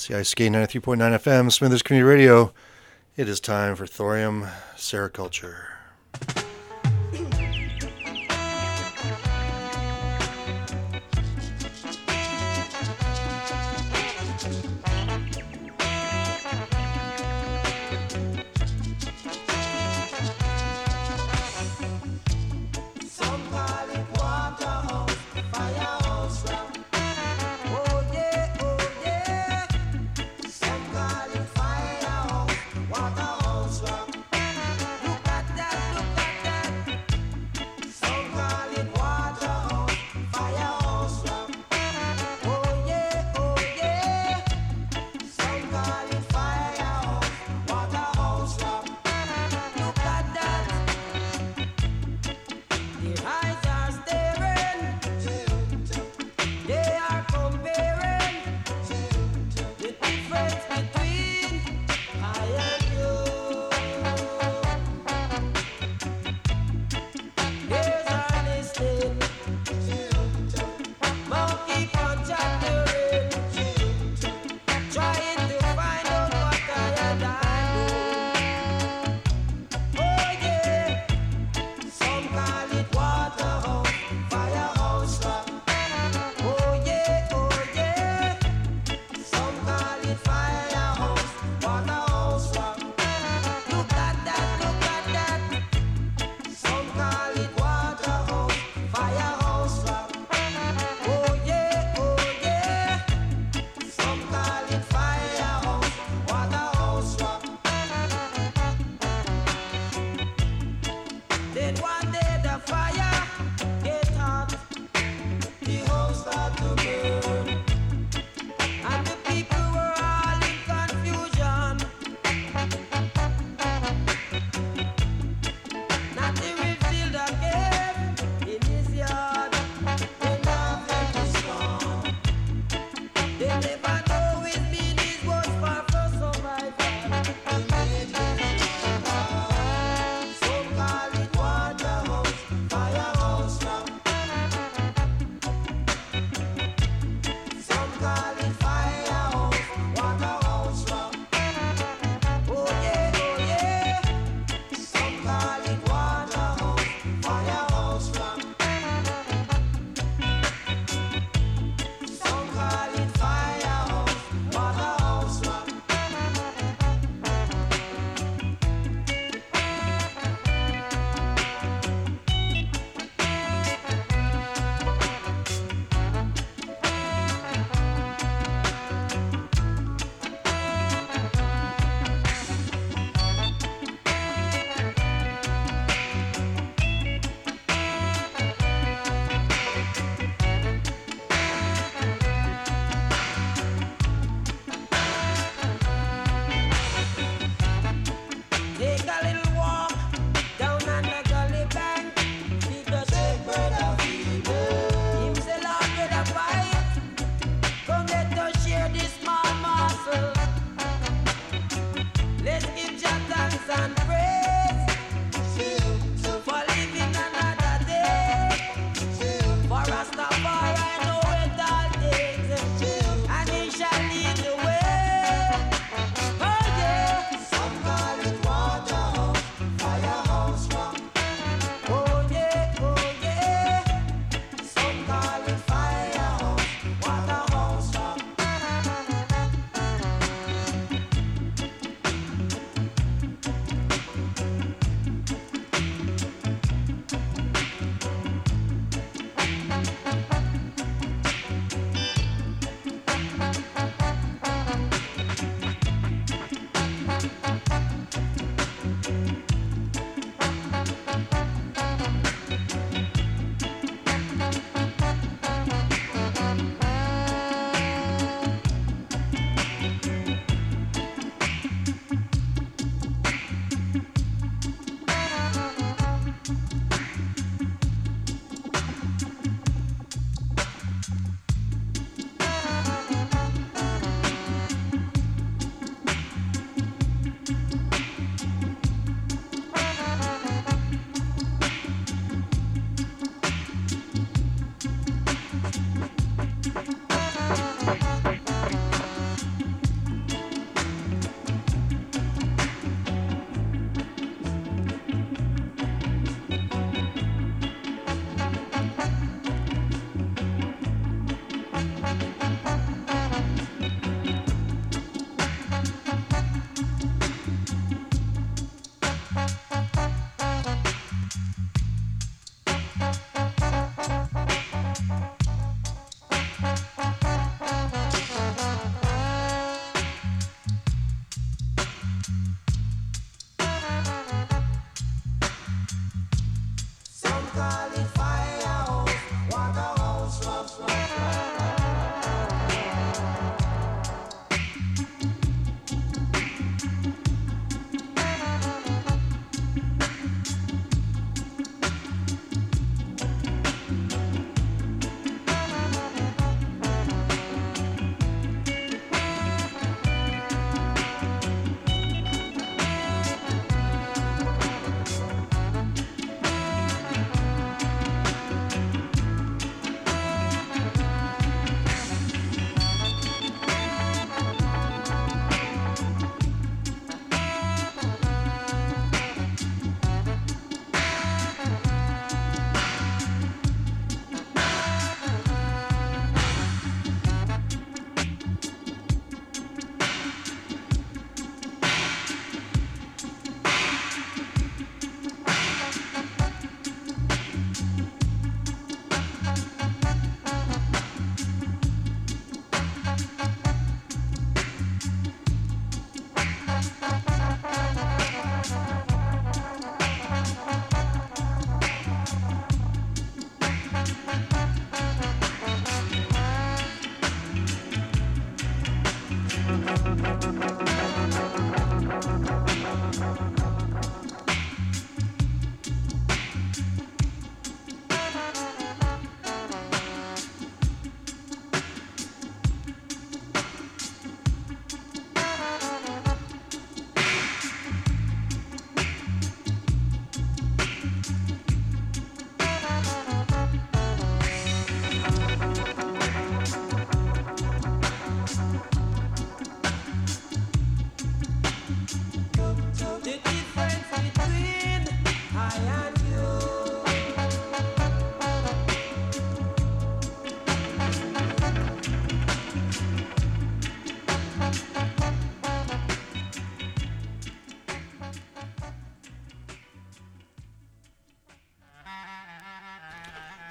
CISK 93.9 FM, Smithers Community Radio. It is time for Thorium Sericulture.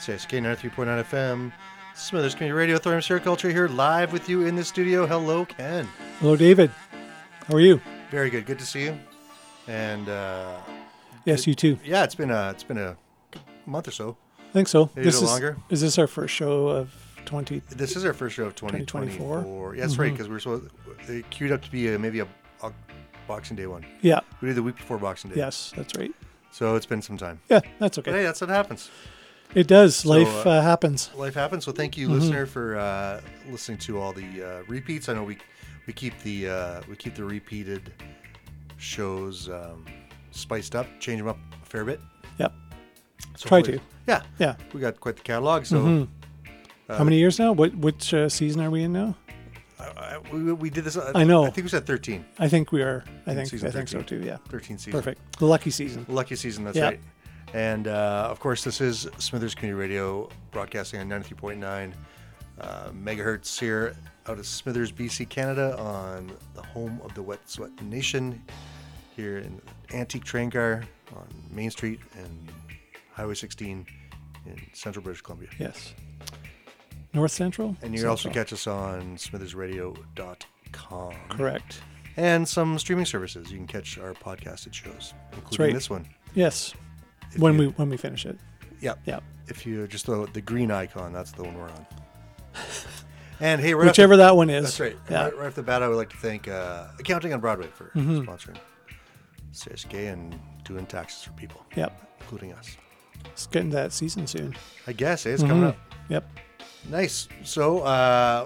CSK 93.9 FM, Smithers Community Radio, Thorium Sericulture here live with you in the studio. Hello, Ken. Hello, David. How are you? Very good. Good to see you. And uh, Yes, you too. yeah, it's been a it's been a month or so. I think so. Maybe this is, longer. Is this our first show of 20? This is our first show of 2024. 2024? Yeah, that's right. Mhm. Because we're supposed they queued up to be a, maybe a, a Boxing Day one. Yeah. We did the week before Boxing Day. Yes, that's right. So it's been some time. Yeah, that's But okay. hey, that's what happens. It does. Life uh, uh, happens. life happens. So thank you, Mhm. listener, for uh, listening to all the uh, repeats. I know we we keep the uh, we keep the repeated shows um, spiced up, change them up a fair bit. Yep. So Try to. Yeah, Yeah. we got quite the catalog. So Mhm. uh, How many years now? What which uh, season are we in now? I, I, we, we did this. uh, I know. I think we said 13. I think we are. I think I think so too. Yeah. 13 season. Perfect. The lucky season. Lucky season. That's Yeah. right. And uh, of course, this is Smithers Community Radio, broadcasting on 93.9 uh, megahertz here out of Smithers, BC, Canada, on the home of the Wet Sweat Nation, here in Antique Train Car on Main Street and Highway 16 in Central British Columbia. Yes. North Central. And you can also catch us on smithersradio.com. Correct. And some streaming services. You can catch our podcasted shows, including right. this one. Yes. When you- we when we finish it. Yeah. Yeah. If you just the, the green icon, that's the one we're on. And hey, right Whichever the, that one is. that's right. Yeah. Right, right off the bat, I would like to thank uh, Accounting on Broadway for Mhm. sponsoring CSK and doing taxes for people, Yep. including us. It's getting that season soon. I guess eh, it's coming Mhm. up. Yep. Nice. So uh,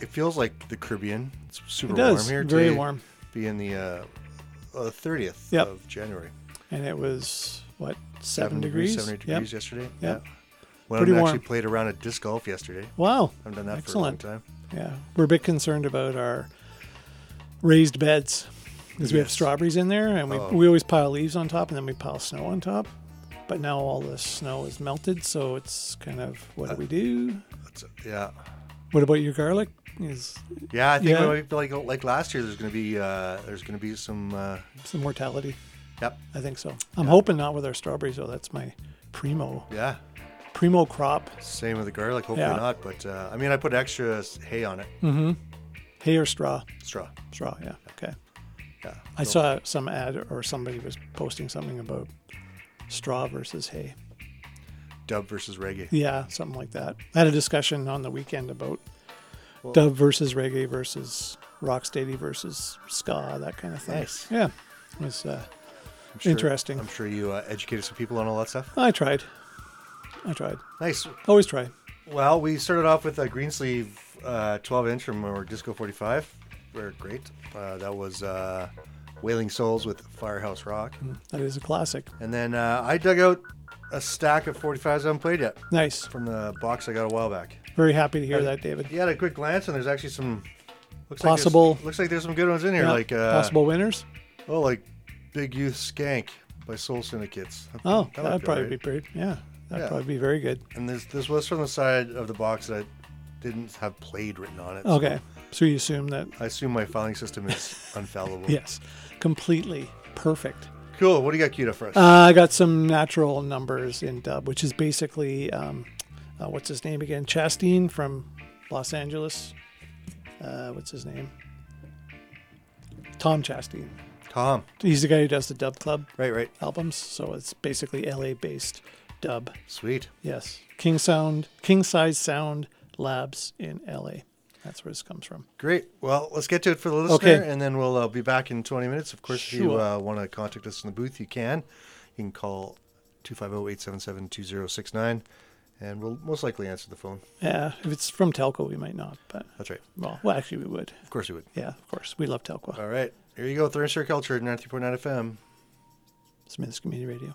it feels like the Caribbean. It's super It warm here. Too. Very today, warm. Being the uh, uh, 30th Yep. of January. And it was what seven, degrees. Seven Yep. degrees yesterday. Yep. Yeah. Well, Pretty I warm. actually played around at disc golf yesterday. Wow. I haven't done that Excellent. for a long time. Yeah, we're a bit concerned about our raised beds because we have strawberries in there, and we, Oh. we always pile leaves on top, and then we pile snow on top. But now all the snow is melted, so it's kind of what Uh, do we do? That's, yeah. What about your garlic? Is Yeah, I think Yeah. it might be like like last year. There's going to be uh, there's going to be some. Uh, some mortality? Yep. I think so. I'm hoping not with our strawberries though. That's my primo yeah, primo crop. same with the garlic. Hopefully Yeah. not, but uh, I mean, I put extra hay on it, Mm-hmm. Hay or straw? straw. Straw. Yeah. Okay. Yeah, I So, saw some ad or somebody was posting something about straw versus hay. dub versus reggae. Yeah, something like that. I had a discussion on the weekend about Well- dub versus reggae versus rocksteady versus ska, that kind of thing. Nice. Yeah, it was. Uh, I'm sure- interesting. I'm sure you uh, educated some people on all that stuff. I tried. I tried. Nice. Always try. Well, we started off with a green sleeve uh, 12 inch from our Disco 45. Very great. Uh, that was uh, Wailing Souls with Firehouse Rock. That is a classic. And then uh, I dug out a stack of 45s I haven't played yet Nice. from the box I got a while back. Very happy to hear Uh, that, David. You had a quick glance, and there's actually some looks Possible- Like there's, looks like there's some good ones in here, Yeah, like uh, possible winners. oh, like Big Youth Skank by Soul Syndicates. Oh, that would that'd probably alright. be pretty. Yeah, that'd Yeah. probably be very good. And this this was from the side of the box that didn't have played written on it. so Okay, so you assume that I assume my filing system is unfallible. yes, completely perfect. Cool. What do you got queued up for us? Uh, I got some natural numbers in dub, which is basically um, uh, what's his name again? Chasteen from Los Angeles. Uh, what's his name? Tom Chasteen. Tom. He's the guy who does the Dub Club Right, right. albums, so it's basically LA-based dub. Sweet. Yes, King Sound, King Size Sound Labs in LA. That's where this comes from. Great. Well, let's get to it for the listener, Okay. and then we'll uh, be back in 20 minutes. Of course, if you Sure. uh, want to contact us in the booth, you can. You can call 250-877-2069, and we'll most likely answer the phone. Yeah, if it's from Telco, we might not, but That's right. well, well, actually, we would. Of course we would. Yeah, of course, we love Telco. All right. Here you go. Third Culture, 93.9 FM. Smith's Community Radio.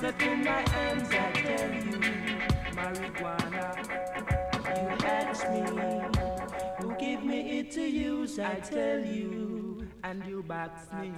Left in my hands, I tell you, marijuana. You ask me, who give me it to use, I tell you, and you box me.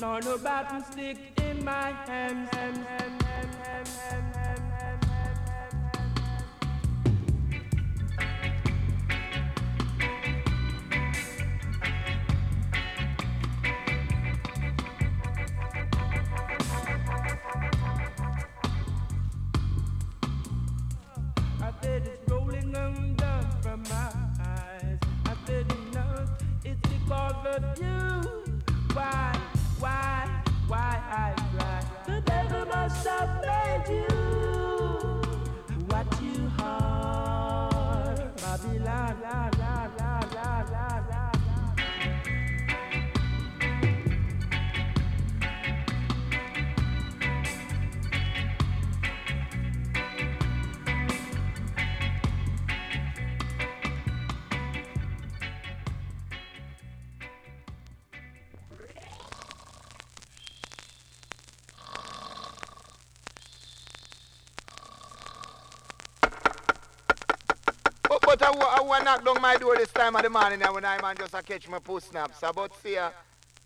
Nor no battle stick I knock down my door this time of the morning and when I man just a catch my puss snaps. About see ya.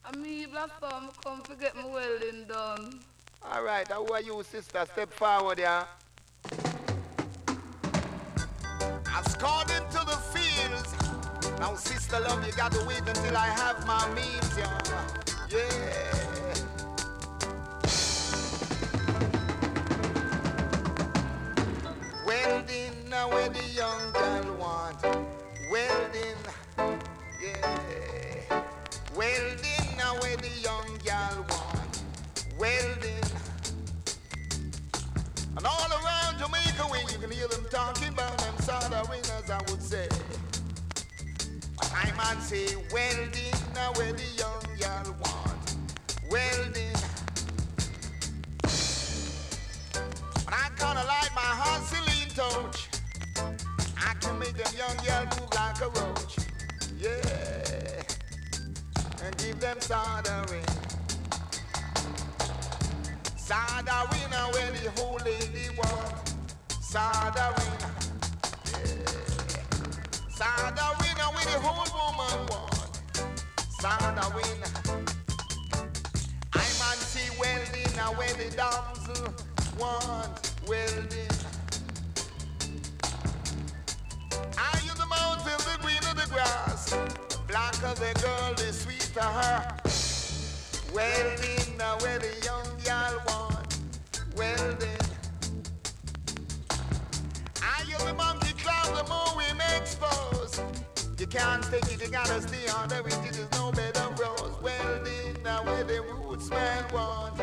I me black farm come to get my welding done. Alright, how are you sister? Step forward yeah. I've scored into the fields. Now sister love you gotta wait until I have my meat, yeah. Yeah. Can hear them talking about them sort of winners, I would say. I might say welding now where the young gal want. Welding. And I kinda like my hustling touch. I can make them young girls move like a roach. Yeah. And give them soldering. Soldering where the whole lady want. Soldering. Yeah. Soldering where the whole woman want. Soldering. I man see welding where the damsel want welding. grass. Blacker the girl, the sweeter her. Welding, now where the young girl want. Welding. I you the monkey clown, the more we expose. You can't take it, you gotta stay on the way. There's no better. Well then, now where the roots man want.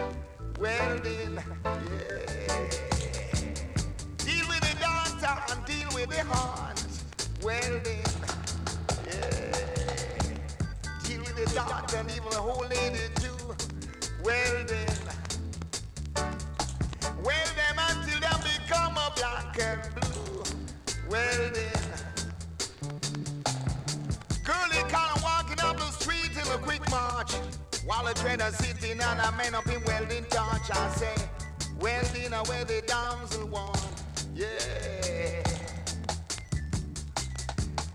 Then, yeah. Deal with the dancer and deal with the. Well then, yeah. Deal with the dancer and even the whole lady too. Well then. Well them until they become a black and blue. Well march. While a trader sitting and a man up in welding touch. I say, welding a where the damsel want. Yeah.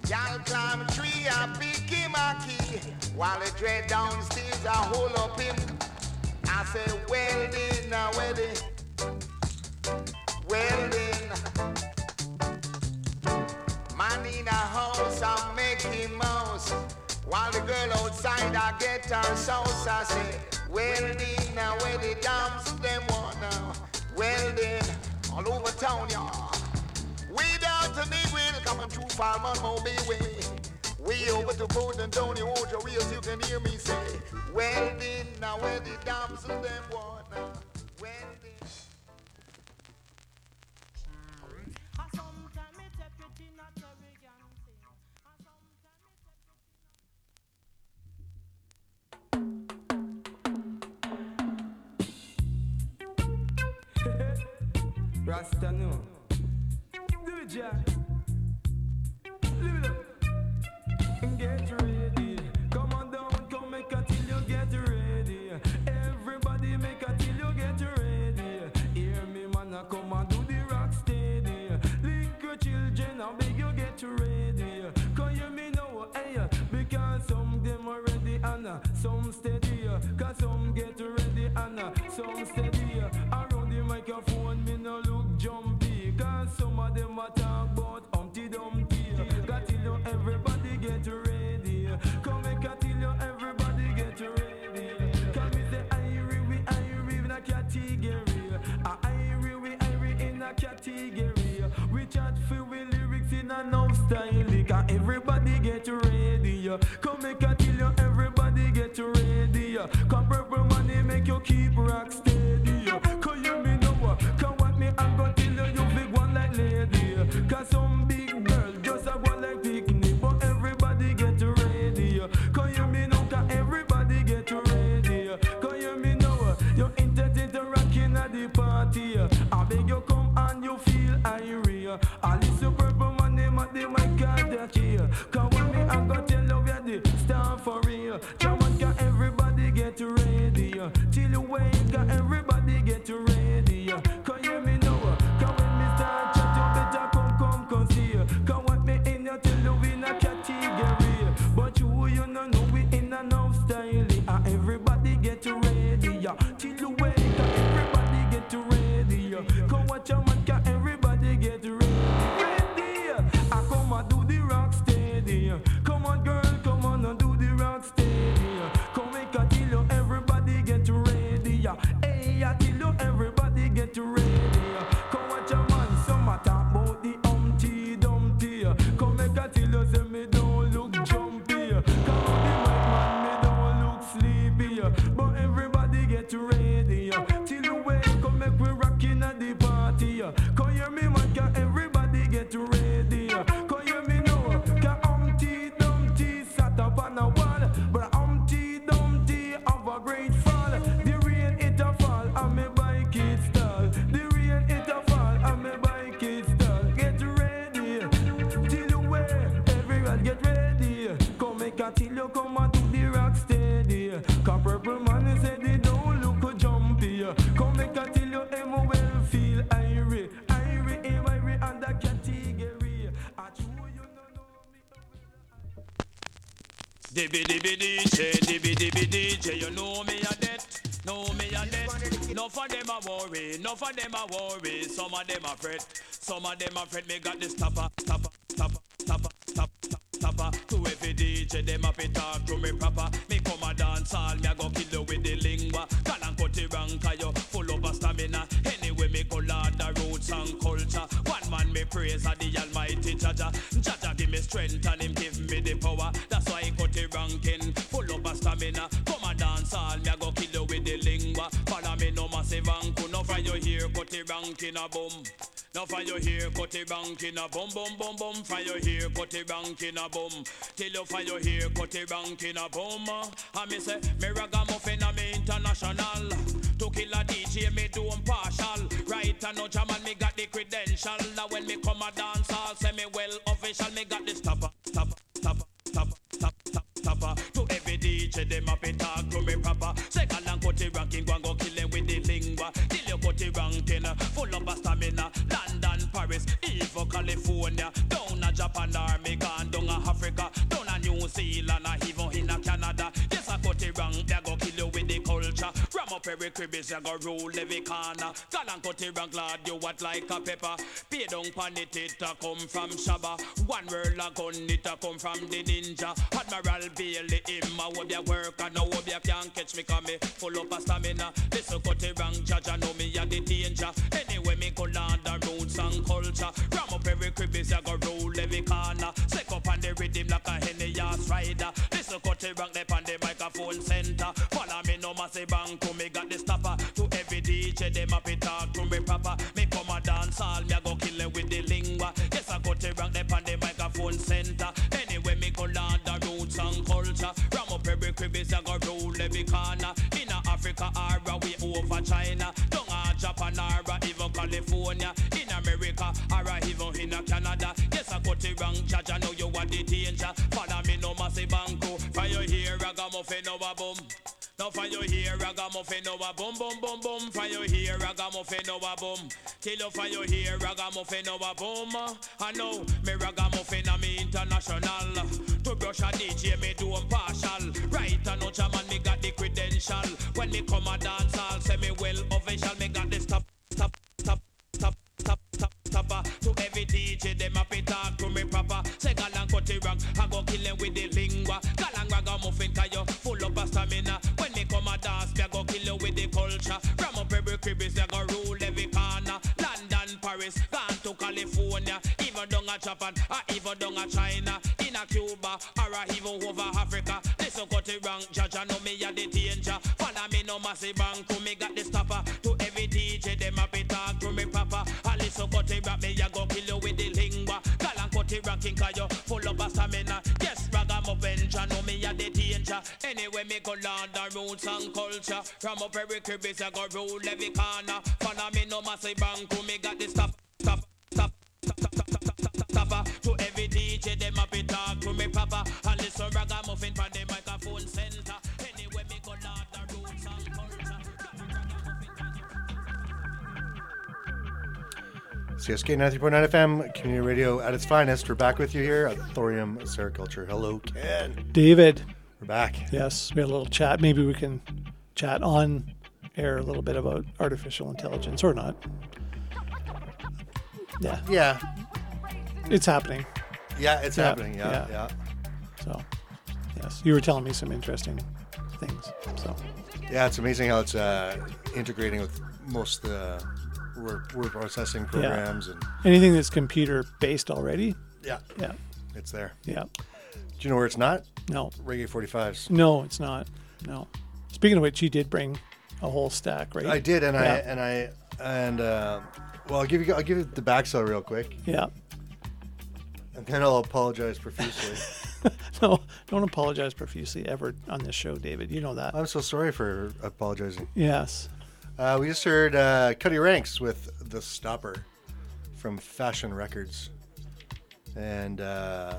Y'all climb a tree, I pick him a key. While the dread downstairs, I hold up him. I say, welding a where the welding. Outside, I get her sauce. I say, welding, now where the damsel them want now. Welding, all over town, y'all. Way down to Negril, coming through Farman Mobile Way. Way over to Port Antonio, Ocho Rios, you can hear me say, welding, now where the damsel them want now. Welding. Rasta no. Do it. Live it up. Get ready. Come on down, come make a till you get ready. Everybody make a till you get ready. Hear me, man, I come and do talk about Humpty Dumpty. Got till you everybody get ready. Come make a till you everybody get ready. Cause me say Irie, we Irie in a category. A Irie, we Irie in a category. We chat for we lyrics in a no style. Cause everybody get ready. Enough of them a worry. Some of them a fret, some of them a fret. Me got the stopper, stopper, stopper, stopper, stopper, stopper. To every DJ, them a fi talk to me proper. Me come a dance all, me a go kill you with the lingua. Call and cut it wrong, 'cause you full of stamina. Anyway, me go lord the roots and culture. One man me praise a the Almighty Jaja. Jaja give me strength and him give it ranking a boom. Now you here, cut it ranking a boom, boom, boom. For you here, cut it ranking a boom. Till you you here, cut it ranking a boom. Uh, and me say, me ragamuffin a me international. To kill a DJ, me do 'em partial. Right and no jam and me got the credential. Now when me come a dance, I'll say me well official. Me got the stopper, stopper, stopper, stopper, stopper, stopper. To every DJ, them up and talk to me proper. Second and cut it ranking, go and go A Japan army, gone down a Africa. Down a New Zealand, or even in a Canada. Yes, I cut it rank, they go kill you with the culture. Ram up every crib, is go rule every corner. Gal and cut it rank, glad you what like a pepper. Pay down pan it, it a come from Shabba. One world a gun, it a come from the ninja. Admiral Bailey, him a hope ya work, and now hope ya can't catch me, come me full up of stamina. Listen, cut it rank, judge, I know me a the danger. Anyway, me go land the roots and culture. Ram up every crib, is go Listen, cut it on the microphone center. Follow me, no massive bank, to me got the stopper. To every DJ, them up it talk to me proper. Me come a dance all, me a go kill it with the lingua. Yes, I cut it rank, they on the microphone center. Anyway, me go land the roots and culture. Ram up every crib, is go rule every corner. In Africa, or we over China. Down a Japan, or even California. In America, or even in Canada. Yes, I cut it rank, ragamuffin over boom. Now for you here, ragamuffin over boom, boom, boom, boom. For you here, ragamuffin over boom. Till you for you here, ragamuffin over boom. I know me ragamuffin, I me international. To brush a DJ, me do 'em partial. Right, I know German, me got the credential. When me come a dance, I'll say me well official. Me got the stop, stop, stop, stop, stop, stop, stopper. To every DJ, them it talk to me proper. A Japan, or even down a China. In a Cuba, or a even over Africa. Listen, cut it wrong, judge, I know me a the danger. Follow me, no massive bank, me got the stopper. To every DJ, them a be talk to me proper. I listen, cut it rock, me a go kill you with the lingua. Gal and cut it rocking, cause you full of stamina. Yes, ragamuffin, I know me a the danger. Anyway, me go land the roots and culture. From up every crib, a go rule every corner. Follow me, no massive bank, me got the stop, stop. To every DJ, them a be talk to me proper. And listen, ragamuffin from the microphone center. Anyway, me go land the roots and culture. CSK 93.9 FM, community radio at its finest. We're back with you here at Thorium Sericulture. Hello, Ken. David, We're back. yes, we had a little chat. Maybe we can chat on air a little bit about artificial intelligence or not. Yeah, Yeah, it's happening. yeah, it's Yeah, happening. Yeah, yeah. yeah, So, yes, you were telling me some interesting things. So, yeah. It's amazing how it's uh, integrating with most of the word, word processing programs, and anything that's computer based already, yeah, yeah, it's there. yeah. Do you know where it's not? No, Reggae 45s. no, it's not. No. Speaking of which, you did bring a whole stack, right? I did, and I and I and uh, well, I'll give you I'll give you the backsell real quick, Yeah. And then I'll apologize profusely. No, don't apologize profusely ever on this show, David. You know that. I'm so sorry for apologizing. Yes. Uh, we just heard uh, Cutty Ranks with The Stopper from Fashion Records. And uh,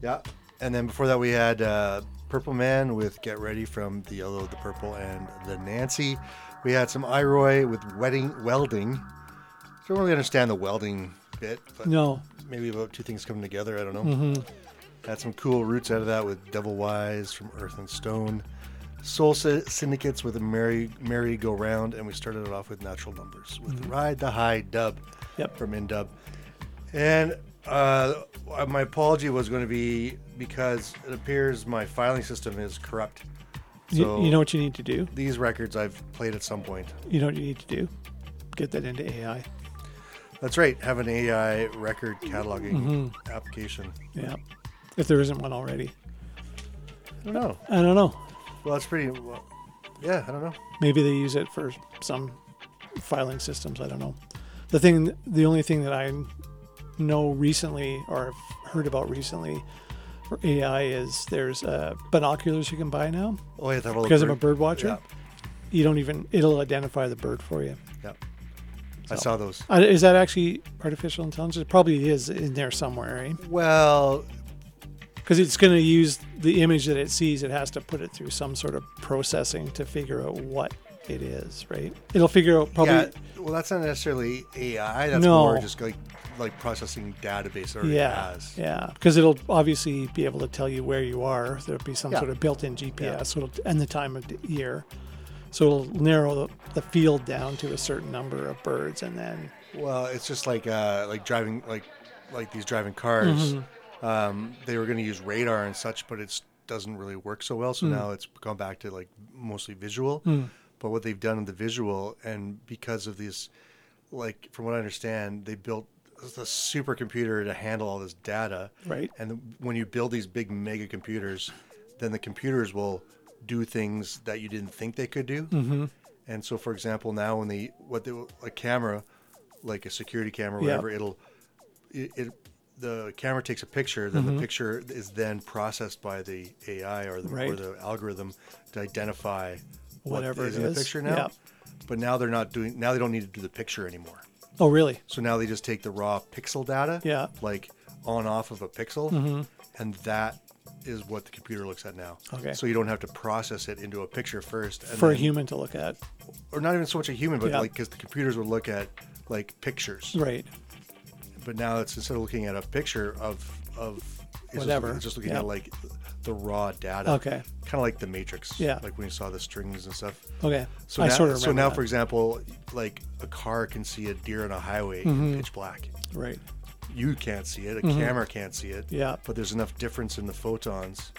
yeah. And then before that, we had uh, Purple Man with Get Ready from The Yellow, The Purple, and The Nancy. We had some I-Roy with wedding, Welding. Don't really understand the welding bit, but No. maybe about two things coming together. I don't know. Had some cool roots out of that with Devil Wise from Earth and Stone, Soul Syndicates with a Merry Merry Go Round, and we started it off with Natural Numbers with Ride the High Dub Yep. from Indub. And uh, my apology was going to be because it appears my filing system is corrupt. You- So you know what you need to do? these records I've played at some point. You know what you need to do? Get that into AI. That's right. Have an AI record cataloging application. Yeah. if there isn't one already. I don't know. I don't know. Well, it's pretty. Well, yeah, I don't know. Maybe they use it for some filing systems. I don't know. The thing, the only thing that I know recently or have heard about recently for AI is there's uh, binoculars you can buy now Oh, yeah, because I'm a bird- bird watcher. Yeah, You don't even it'll identify the bird for you. yeah. I saw those. Uh, is that actually artificial intelligence? It probably is in there somewhere, right? Well, Because it's going to use the image that it sees. It has to put it through some sort of processing to figure out what it is, right? It'll figure out probably. yeah. Well, that's not necessarily AI. That's No. more just like like processing database it already Yeah, has. yeah, because it'll obviously be able to tell you where you are. There'll be some Yeah. sort of built-in GPS Yeah. so it'll, and the time of the year, so it'll narrow the, the field down to a certain number of birds, and then Well, it's just like uh, like driving like like these driving cars. Mm-hmm. Um, they were going to use radar and such, but it doesn't really work so well. So Hmm. now it's gone back to like mostly visual. But what they've done in the visual, and because of these, like from what I understand, they built a supercomputer to handle all this data. Right. And when you build these big mega computers, then the computers will do things that you didn't think they could do. Mm-hmm. And so, for example, now when the what they, a camera, like a security camera, or Yeah. whatever, it'll it, it the camera takes a picture, then the picture is then processed by the AI or the, or the algorithm to identify Whatever what it is in the picture now. Yeah. But now they're not doing. Now they don't need to do the picture anymore. oh, really? So now they just take the raw pixel data, Yeah. Mm-hmm. like on off of a pixel, and that is what the computer looks at now. Okay. So you don't have to process it into a picture first, and For a human to look at, or not even so much a human, but Yeah. like because the computers would look at like pictures, right? but now it's instead of looking at a picture of of it's just- Whatever. it's just looking Yeah. at like the raw data. Okay. Kind of like the Matrix. Yeah. Like when you saw the strings and stuff. Okay. So I now, sort of so now, that. for example, like a car can see a deer on a highway Mm-hmm. in pitch black. right. You can't see it. A camera can't see it. Mm-hmm. Yeah. But there's enough difference in the photons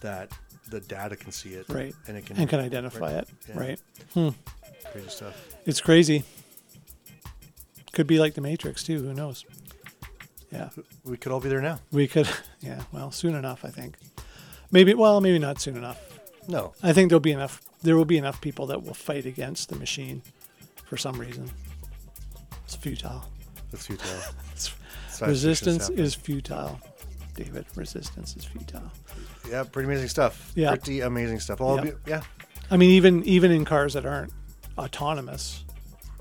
that the data can see it. Right. And it can And can identify it. Yeah. Right. crazy stuff. It's crazy. Could be like the Matrix too. Who knows? Yeah. We could all be there now. We could, yeah. Well, soon enough, I think. Maybe, well, maybe not soon enough. No. I think there'll be enough. There will be enough people that will fight against the machine, for some reason. It's futile. It's futile. Science resistance is futile, David. Resistance is futile. Yeah, pretty amazing stuff. Yeah. Pretty amazing stuff. All Yeah. be, yeah. I mean, even even in cars that aren't autonomous,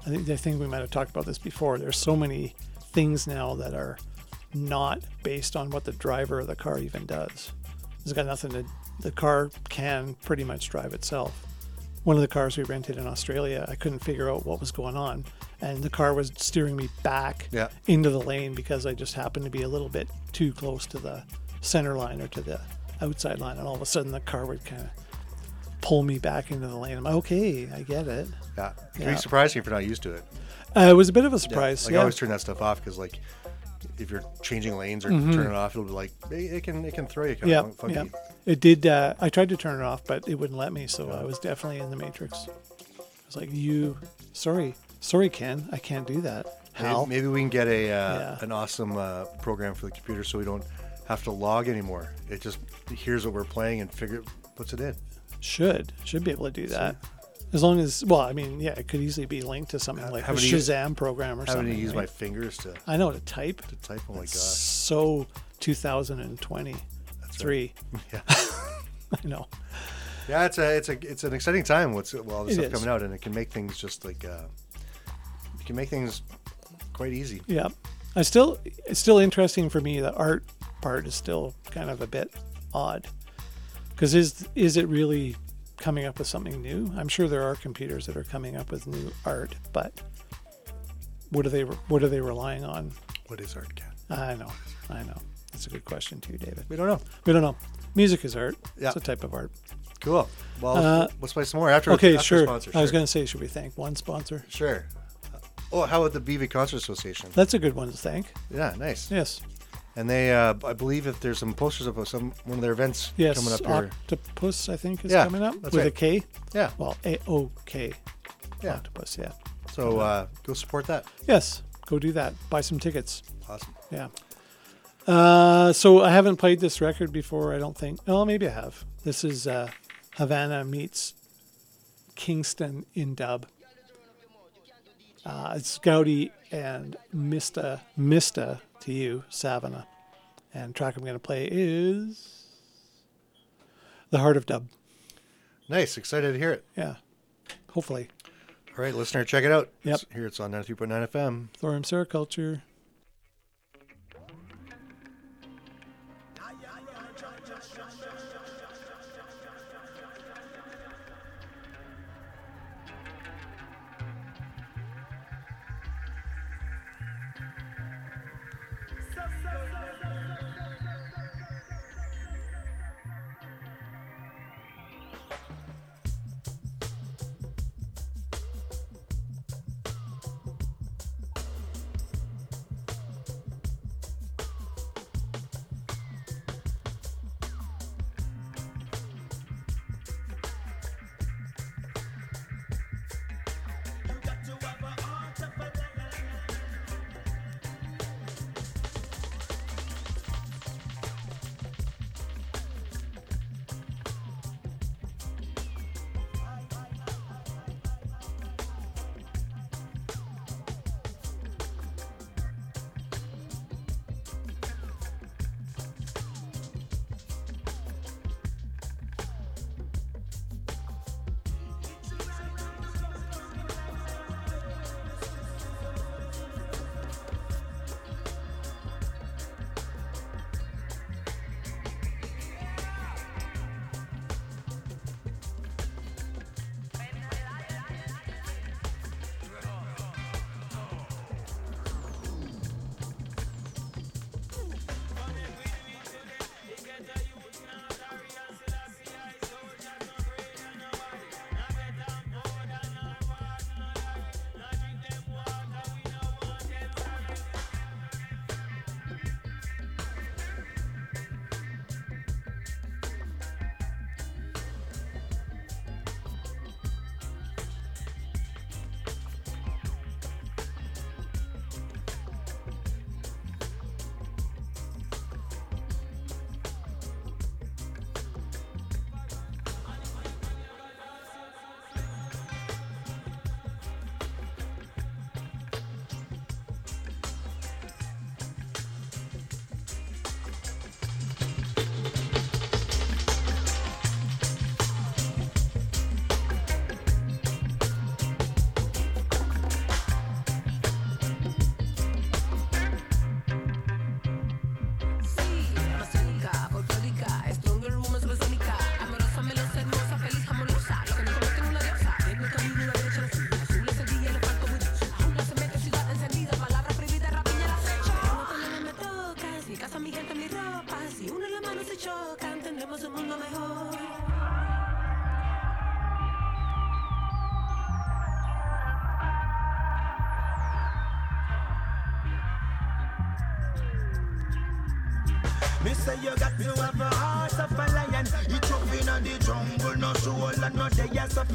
I think I think we might have talked about this before. There's so many things now that are not based on what the driver of the car even does. It's got nothing to. The car can pretty much drive itself. One of the cars we rented in Australia, I couldn't figure out what was going on, and the car was steering me back Yeah. into the lane because I just happened to be a little bit too close to the center line or to the outside line, and all of a sudden the car would kind of pull me back into the lane. I'm like, okay, I get it. Yeah. It can Yeah. be surprising if you're not used to it. Uh, it was a bit of a Yeah. surprise. Like Yeah, I always turn that stuff off because like if you're changing lanes or turning it off, it'll be like it, it can it can throw you kind yeah, of funky. yeah. It did. Uh, I tried to turn it off, but it wouldn't let me. So I was definitely in the matrix. I was like, "You, sorry, sorry, Ken, I can't do that." Maybe, How? maybe we can get a uh, Yeah. an awesome uh, program for the computer so we don't have to log anymore. It just hears what we're playing and figure puts it in. Should should be able to do that. As long as, well, I mean, yeah, it could easily be linked to something like a having to use- Shazam program or something. Having something. to use my fingers to, I know to type. to type. Oh my gosh. So 2020, three. Yeah. I know. Yeah, it's a it's a it's an exciting time. What's well, all this It stuff is. coming out, and it can make things just like uh, can make things quite easy. Yeah, I still it's still interesting for me. The art part is still kind of a bit odd because is is it really coming up with something new? I'm sure there are computers that are coming up with new art, but what are they what are they relying on? What is art, cat? I know, I know. That's a good question too, David. We don't know. We don't know. Music is art. Yeah. It's a type of art. Cool. Well, Uh, let's play some more after. Okay, after sure. Sponsor, I was going to say, should we thank one sponsor? Sure. Oh, how about the BV Concert Association? That's a good one to thank. Yeah, nice. Yes. And they, uh, I believe, if there's some posters of some one of their events Yes. coming up here. Octopus, I think, is Yeah, coming up that's with a right. K. Yeah. Well, A O K. Yeah. Octopus, yeah. So uh, go support that. Yes, go do that. Buy some tickets. Awesome. Yeah. Uh, so I haven't played this record before. I don't think. Oh, maybe I have. This is uh, Havana meets Kingston in dub. Uh, it's Gowdy and Mista Mista to you, Savona. And track I'm going to play is The Heart of Dub. Nice. Excited to hear it. Yeah. Hopefully. All right, listener, check it out. Yep. It's- Here it's on 93.9 FM. Thorium Sericulture. You got to have a heart of a lion. You tough in the jungle, no soul and no day as a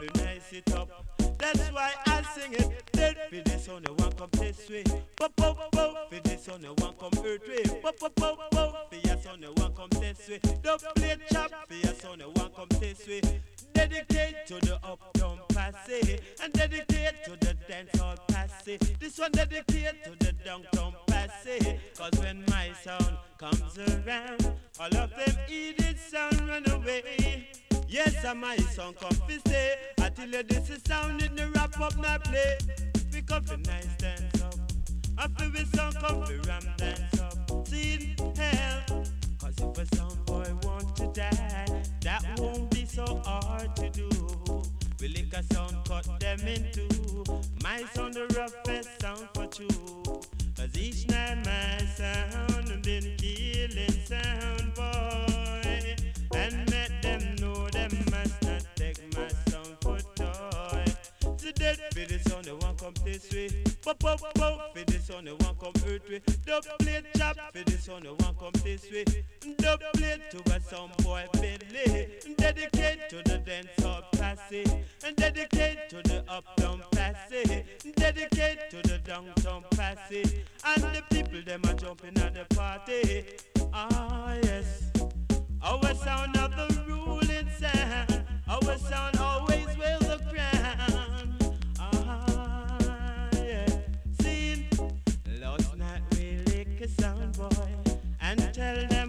we nice it up. That's why I sing it. Dead for this on the one come this way Pop pop pop for this on the one come earth way Pop pop pop pop for your son the one come this way Double plate chop for your son the one come this way Dedicate to the uptown passe And dedicate to the dancehall passe This one dedicate to the downtown passe Cause when my sound comes around All of them eat it sound run away Yes, and my song come fi stay Until you this is sound in the wrap up my play Pick up a nice dance up. I feel we sound come fi ram dance up. See hell. Cause if a sound boy want to die That won't be so hard to do. We lick a sound cut them in two. My sound the roughest sound for true Cause each night my sound been killing sound come this way. Pop pop pop for the sound they want come earth way. Double plate chop for the sound they want come this way. Double plate to a sound boy Bentley Dedicate to the dancehall passe And dedicate to the uptown passe Dedicate to the downtown passe And the people them are jumping at the party. Ah yes. Our sound of the ruling sound. Our sound always will the crown tell them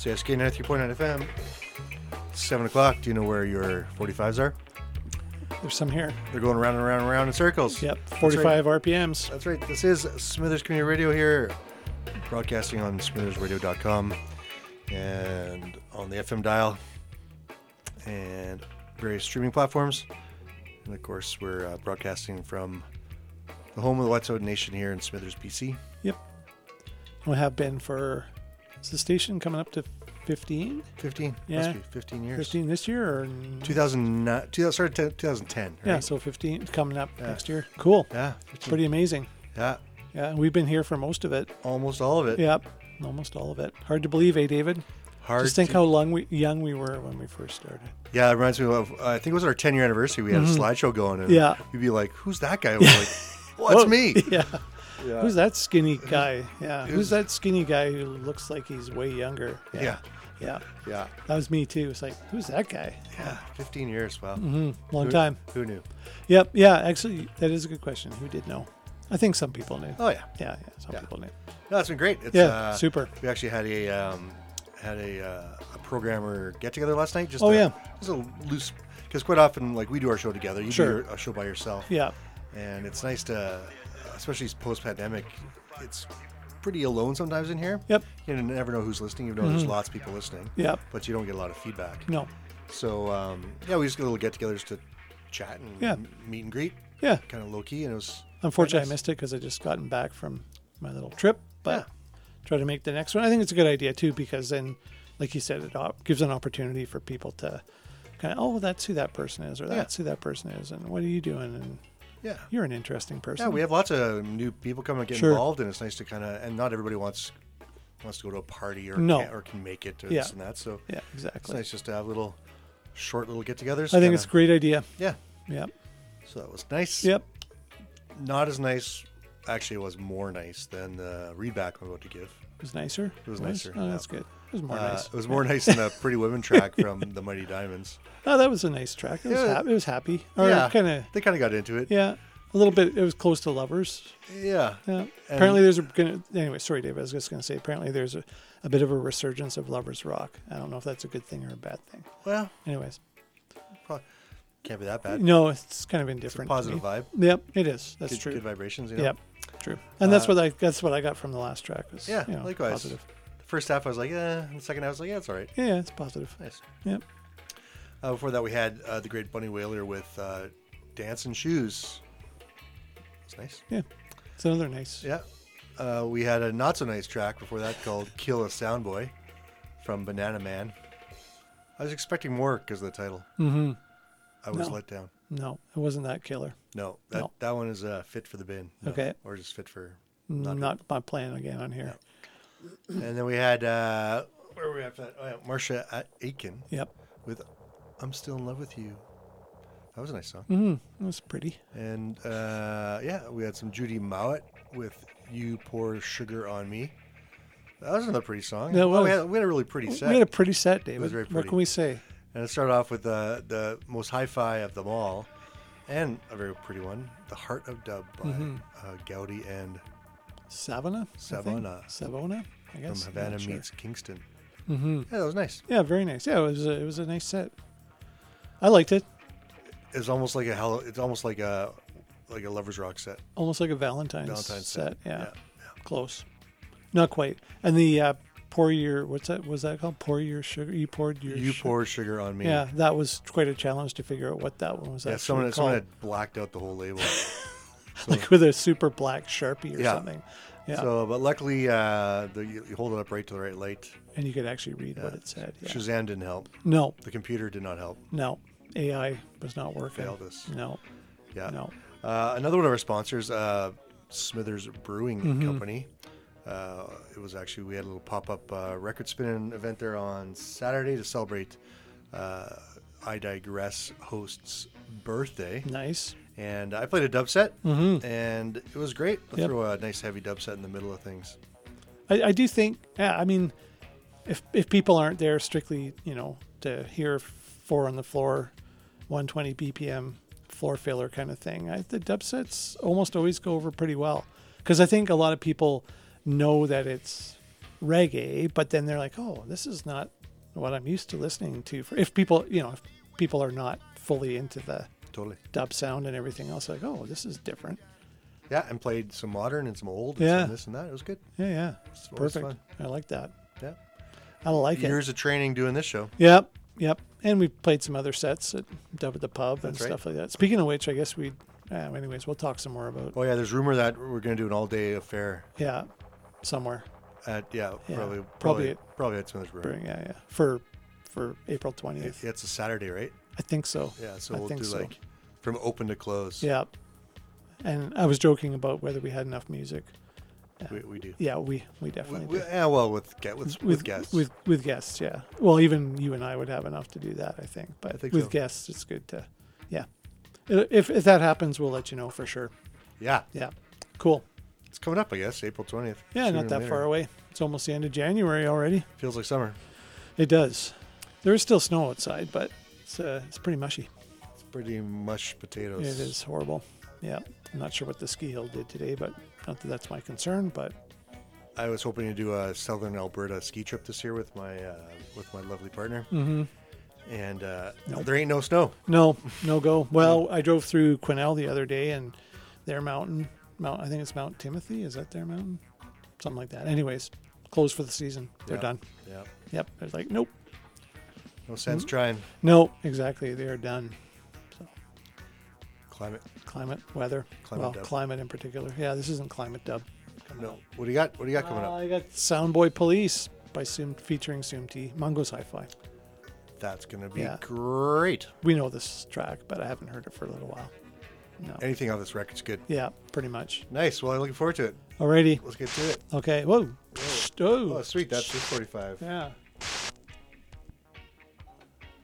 CSK 93.9 FM. Seven o'clock. Do you know where your 45s are? There's some here. They're going around and around and around in circles. Yep, That's right. 45 RPMs. That's right. This is Smithers Community Radio here, broadcasting on smithersradio.com and on the FM dial and various streaming platforms. And of course, we're uh, broadcasting from the home of the Wet'suwet'en Nation here in Smithers, BC. Yep. We have been for is the station coming up to 15? 15. Yeah. Must be 15 years. 15 this year or 2009, 2000, started t- 2010. Right? Yeah, so 15 coming up Yeah. next year. Cool. Yeah. 15. Pretty amazing. Yeah. Yeah, we've been here for most of it. Almost all of it. Yep, almost all of it. Hard to believe, eh, David? Hard Just think to- how long we, young we were when we first started. Yeah, it reminds me of, I think it was our 10 year anniversary. We had Mhm. a slideshow going. And Yeah. We'd be like, who's that guy? We're like, well, that's Whoa. me. Yeah. Yeah. Who's that skinny guy? Yeah. Who's- Who's that skinny guy who looks like he's way younger? Yeah. Yeah. Yeah. That was me too. It's like, who's that guy? Yeah. 15 years. Wow. hmm Long Who- time. Who knew? Yep. Yeah. Actually, that is a good question. Who did know? I think some people knew. Oh, yeah. Yeah. Yeah. Some Yeah. people knew. No, it's been great. It's, Yeah, uh, super. We actually had a um, had a, uh, a programmer get together last night. Just Oh, a, yeah. just a loose because quite often like we do our show together. You Sure. do your, a show by yourself. Yeah. And it's nice to, especially post pandemic, it's pretty alone sometimes in here. Yep. You never know who's listening, even though there's Mhm. lots of people listening. Yep. But you don't get a lot of feedback. No. So um, yeah, we just get a little get-togethers to chat and Yeah. meet and greet. Yeah. Kind of low key, and it was. Unfortunately, quite I missed it because I just gotten back from my little trip. But try to make the next one. I think it's a good idea too because then, like you said, it gives an opportunity for people to kind of, oh, that's who that person is, or Yeah. that's who that person is, and what are you doing? And Yeah. you're an interesting person. Yeah, we have lots of new people coming and get Sure. involved, and it's nice to kind of. And not everybody wants wants to go to a party or No. can, or can make it or Yeah. this and that. So Yeah, exactly. It's nice just to have little short little get-togethers. I think kinda- it's a great idea. Yeah. Yep. So that was nice. Yep. Not as nice. Actually, it was more nice than the readback I'm about to give. It was nicer. It was It nicer. Oh, yeah. that's good. It was more Uh, nice. It was more nice than the Pretty Women track from the Mighty Diamonds. Oh, that was a nice track. It was, Yeah. hap- it was happy. Or yeah, kind of. They kind of got into it. Yeah, a little bit. It was close to lovers. Yeah. Yeah. Apparently, there's a gonna. Anyway, sorry, Dave. I was just gonna say. Apparently, there's a, a bit of a resurgence of lovers rock. I don't know if that's a good thing or a bad thing. Well, anyways, Probably. Can't be that bad. No, it's kind of indifferent. positive vibe. Yep, it is. That's Good, true. good vibrations. You know? Yep, true. And that's Uh, what I that's what I got from the last track. Was, Yeah, you know, likewise. Positive. First half I was like, yeah. And the second half I was like, yeah, it's all right. Yeah, it's positive. Nice. Yep. Uh, before that, we had uh, the Great Bunny Wailer with uh, Dance and Shoes. It's nice. Yeah, it's another nice. Yeah. Uh, we had a not so nice track before that called Kill a Soundboy from Banana Man. I was expecting more because of the title. Mm-hmm. I was No. let down. No, it wasn't that killer. No, that, No. that one is uh, fit for the bin. No, Okay. Or just fit for. Not, Not not, playing again on here. And then we had, uh, where were we after that? Oh, yeah, Marcia A- Aitken Yep. with I'm Still in Love with You. That was a nice song. Mm, it was pretty. And uh, yeah, we had some Judy Mowatt with "You Pour Sugar on Me." That was another pretty song. No, Well, we, had, we had a really pretty set. We had a pretty set, David. very pretty. What can we say? and it started off with the the most hi-fi of them all, and a very pretty one, "The Heart of Dub" by Mm-hmm. uh, Gaudi and Think? Savona. Savona, I from guess. Havana Not sure. meets Kingston. Mm-hmm. Yeah, that was nice. Yeah, very nice. Yeah, it was a, it was a nice set. I liked it. It's almost like a hell. It's almost like a like a lovers rock set. Almost like a Valentine's, Valentine's set. set. Yeah. Yeah, Close. Not quite. And the uh, pour your what's that? Was that called? Pour your sugar. You poured your. You su- pour sugar on me. Yeah, that was quite a challenge to figure out what that one was. Yeah, someone, someone had blacked out the whole label. like with a super black sharpie or Yeah. something. Yeah, So, but luckily, uh, the, you hold it up right to the right light. and you could actually read what it said. Yeah. Shazam didn't help. No, The computer did not help. no, AI was not working. Failed us. No, Yeah. no. Uh, another one of our sponsors, uh, Smithers Brewing Mm-hmm. Company. Uh, it was actually we had a little pop-up uh, record spinning event there on Saturday to celebrate uh, I Digress host's birthday, Nice. And I played a dub set, mm-hmm. and it was great. I Yep. threw a nice heavy dub set in the middle of things. I, I do think. Yeah, I mean, if if people aren't there strictly, you know, to hear four on the floor, 120 BPM floor filler kind of thing, I, the dub sets almost always go over pretty well because I think a lot of people know that it's reggae, but then they're like, oh, this is not what I'm used to listening to. For if people, you know, if people are not fully into the Totally. dub sound and everything else, like, oh, this is different. Yeah, and played some modern and some old and Yeah. some this and that. It was good. Yeah, yeah, It's perfect. fun. I like that. Yeah. I like it. Years of training doing this show. Yep, yep. And we played some other sets at Dub at the Pub and right. stuff like that. Speaking of which, I guess we. Uh, anyways, we'll talk some more about. Oh yeah, there's rumor that we're going to do an all-day affair Yeah, somewhere. at yeah, Yeah, probably probably probably at- probably at Smithers Brewing, Yeah, yeah. For for April twentieth, It's a Saturday, right? I think so. Yeah, so I we'll think do so. like from open to close. Yeah. And I was joking about whether we had enough music. we, we do. Yeah, we we We, definitely we, do. yeah, well, with with, with, guests. With with guests, yeah. Well, even you and I would have enough to do that, I think. But I think with so. guests, it's good to, yeah. If if that happens, we'll let you know for sure. yeah, Yeah, cool. it's coming up, I guess, April twentieth. Yeah, not that far away. It's almost the end of January already. Feels like summer. It does. There is still snow outside, but it's uh, it's pretty mushy. It's pretty mush potatoes. It is horrible. Yeah, I'm not sure what the ski hill did today, but not that that's my concern. But I was hoping to do a southern Alberta ski trip this year with my uh, with my lovely partner, mhm. and uh, Nope. there ain't no snow. no, no go. Well, I drove through Quesnel the other day, and their mountain, Mount I think it's Mount Timothy. Is that their mountain? Something like that. Anyways, closed for the season. They're Yeah. done. Yeah, Yep. They're like, nope, no sense Mm-hmm. trying. no, exactly. They are done. Climate. Climate, weather, Climate well, dub. climate in particular. Yeah, this isn't climate dub. No. What do you got? What do you got coming Uh, up? I got Soundboy Police by Sum, featuring Sum T, Mungo's Hi-Fi. That's gonna be yeah. great. We know this track, but I haven't heard it for a little while. No. Anything on this record's good. Yeah, pretty much. Nice. Well, I'm looking forward to it. Alrighty. Let's get to it. Okay. Whoa. Oh. Oh, sweet. That's 645. Yeah.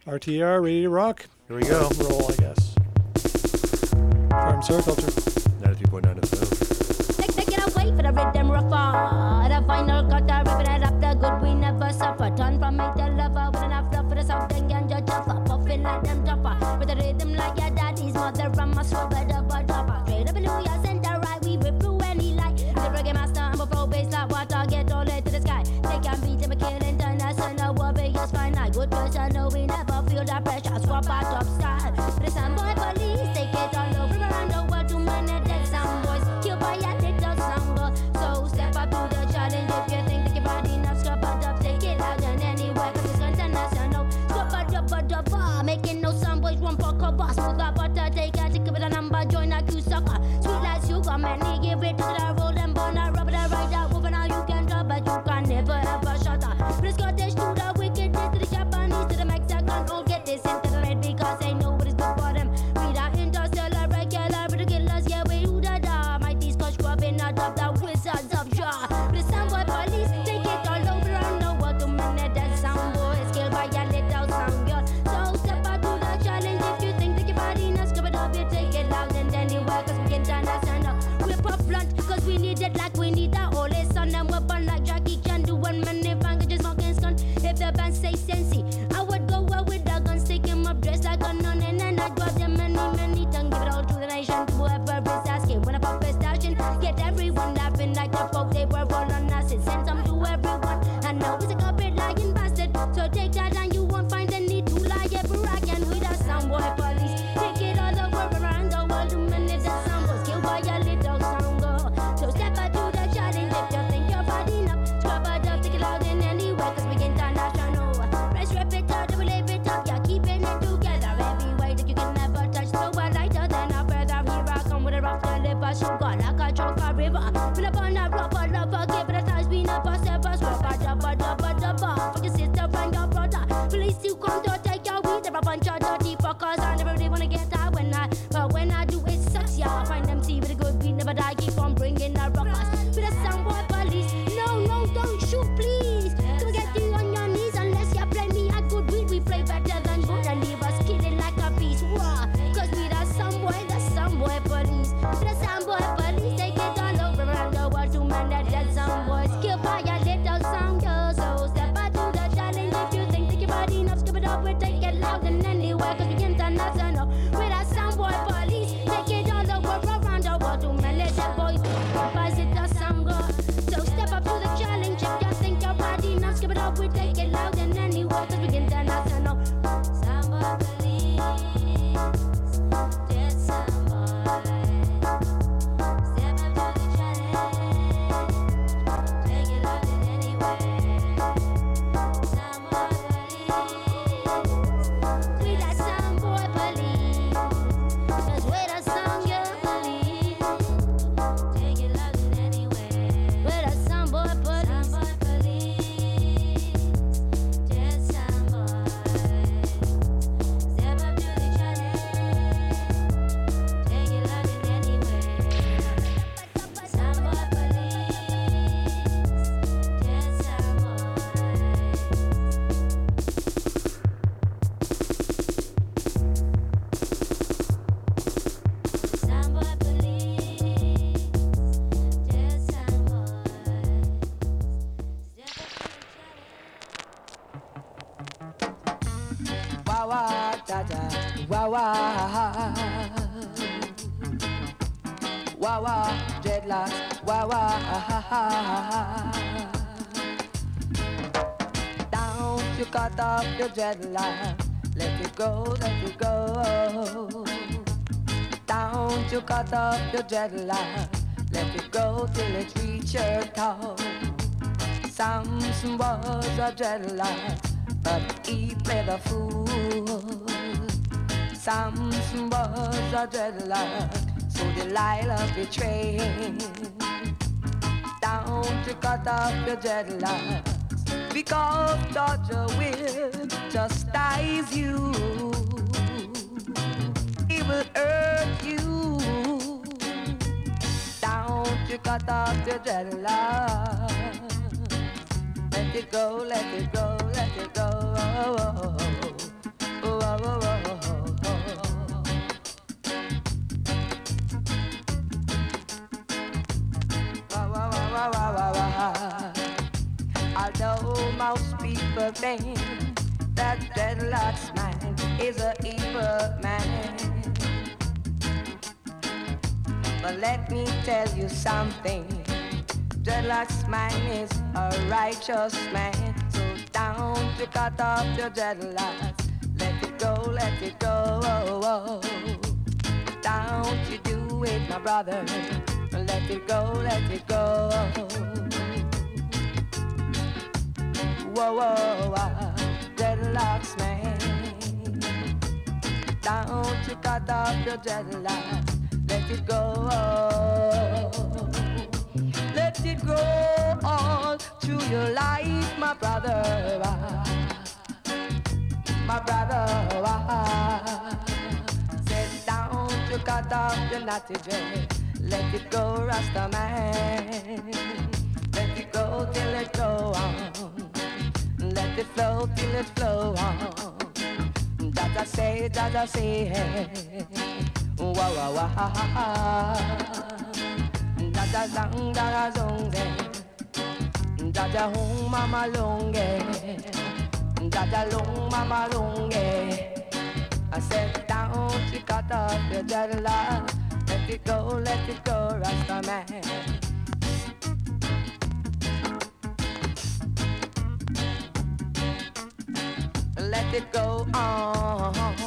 RTR, ready to rock. Here we go. Roll, I guess. Farm Soul Culture. 92.9 FM. Take, take it away for the rhythm rougher. The final cut, the ripping it up, the good we never suffer. Turn from me to lover with enough love for the south and ganja tougher. Puffing like them tougher. With the rhythm like your daddy's mother from a swabber dubber dubber. Straight up international warriors cut off your dreadlock. Let it go till it reach your toe. Samson was a dreadlock, but he played a fool. Samson was a dreadlock, so Delilah betrayed. Down to cut off your dreadlocks, because Dodger will chastise you. To cut righteous man. So down to cut off your dreadlocks. Let it go, let it go. Oh, oh. Down to do it, my brother. Let it go, let it go. Whoa, whoa, whoa. Dreadlocks man. Down to cut off your dreadlocks. Let it go. Let it go through your life, my brother. My brother. Sit down to cut off your natty dread. Let it go, Rasta man. Let it go till it go on. Let it flow till it flow on. Dada say, Dada say, wah wah wah. Dada zang, Dada zong zeng. Dada hong mama longe. Dada long mama longe. I said down, she cut off your dreadlock. Let it go, let it go, Rasta man. Let it go on.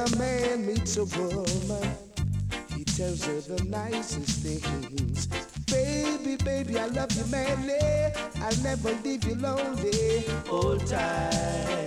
a man meets a woman, he tells her the nicest things. Baby, baby, I love you madly. I'll never leave you lonely. old time.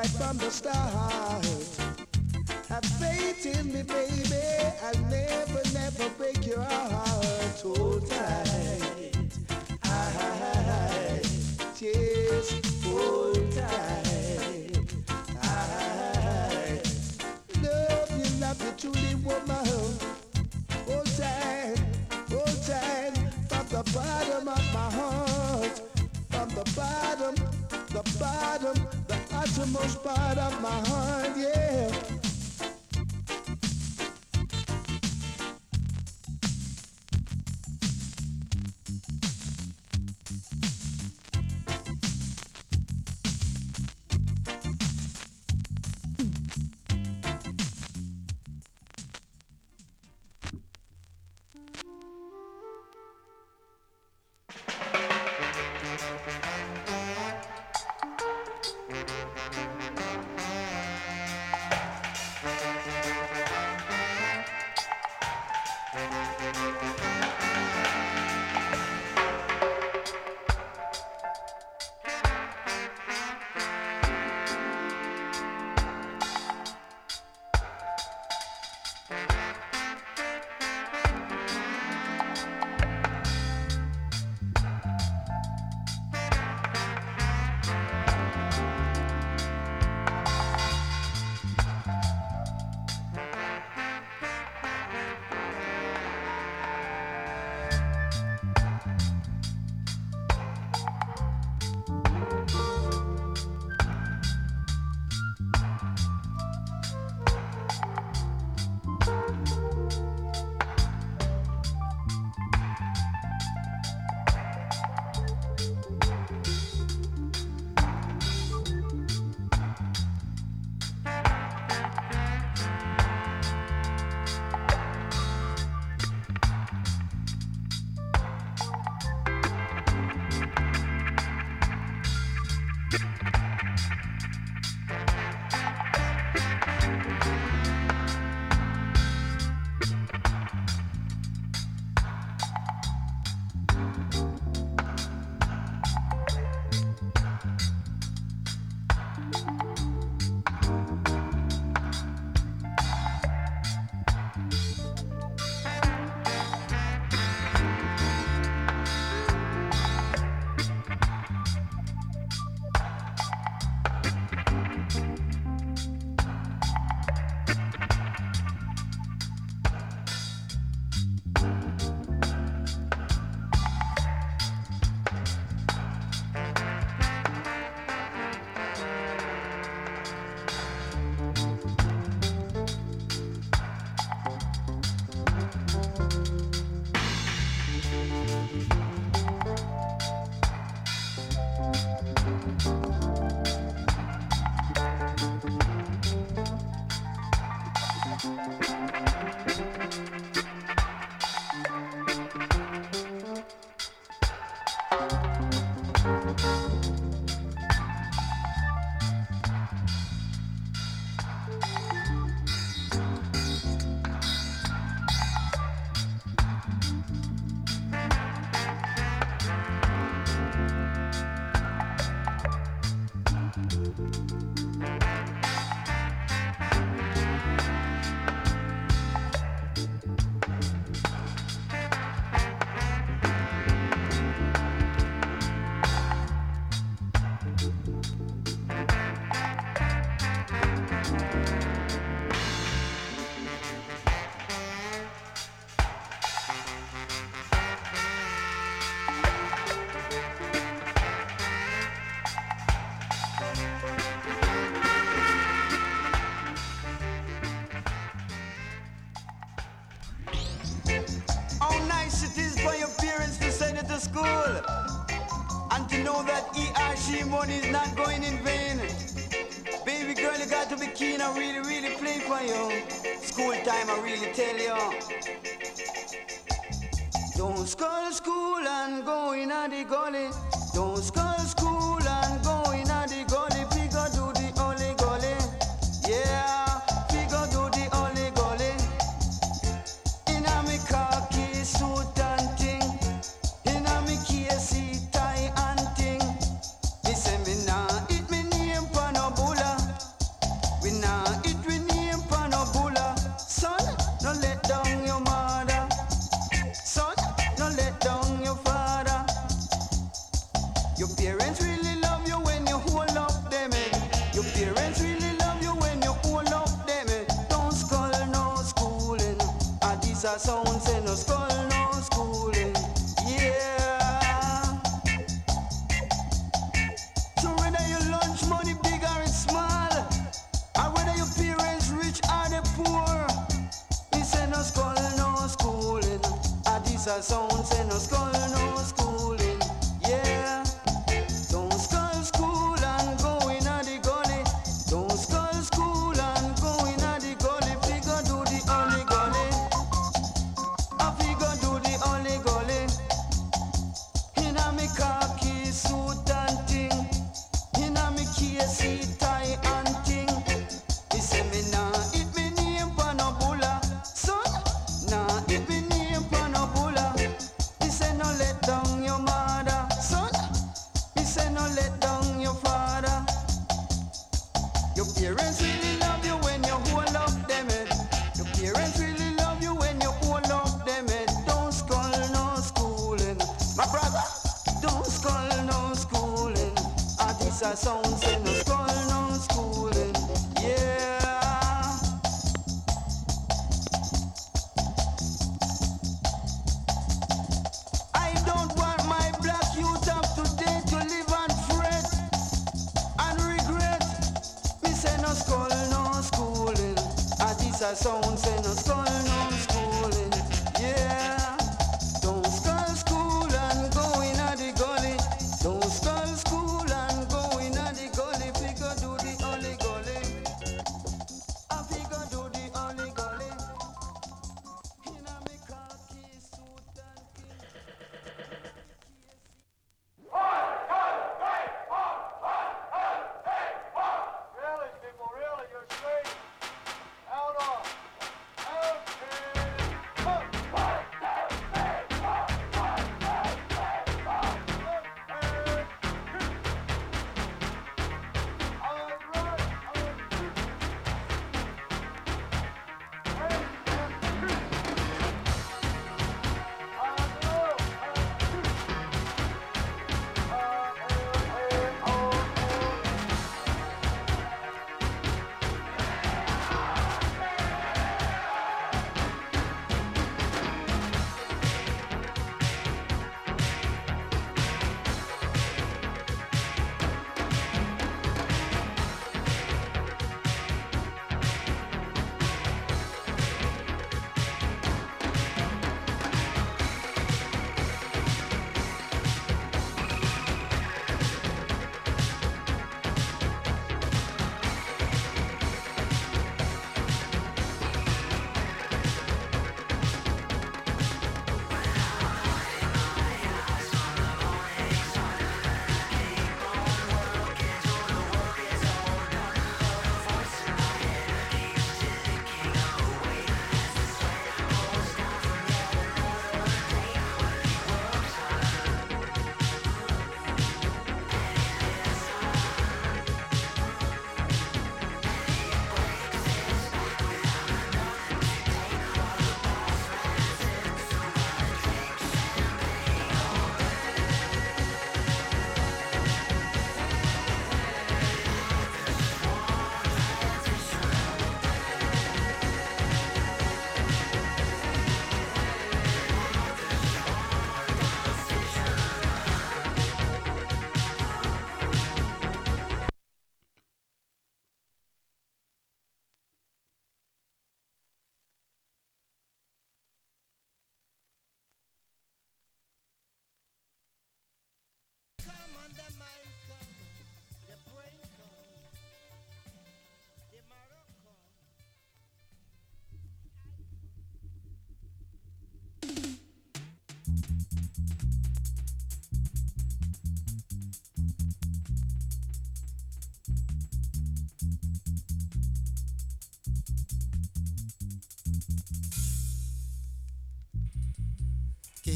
right from the start. Have faith in me, baby. I'll never, never break your heart. Hold tight. I just hold tight. I love you, love you truly, woman. Hold tight, hold tight. From the bottom of my heart, from the bottom, the bottom the most part of my heart, yeah. Don't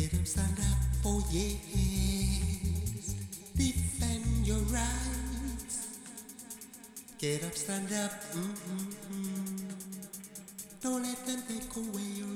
Get up, stand up, oh yes. Defend your rights. Get up, stand up, mm-mm-mm. Don't let them take away your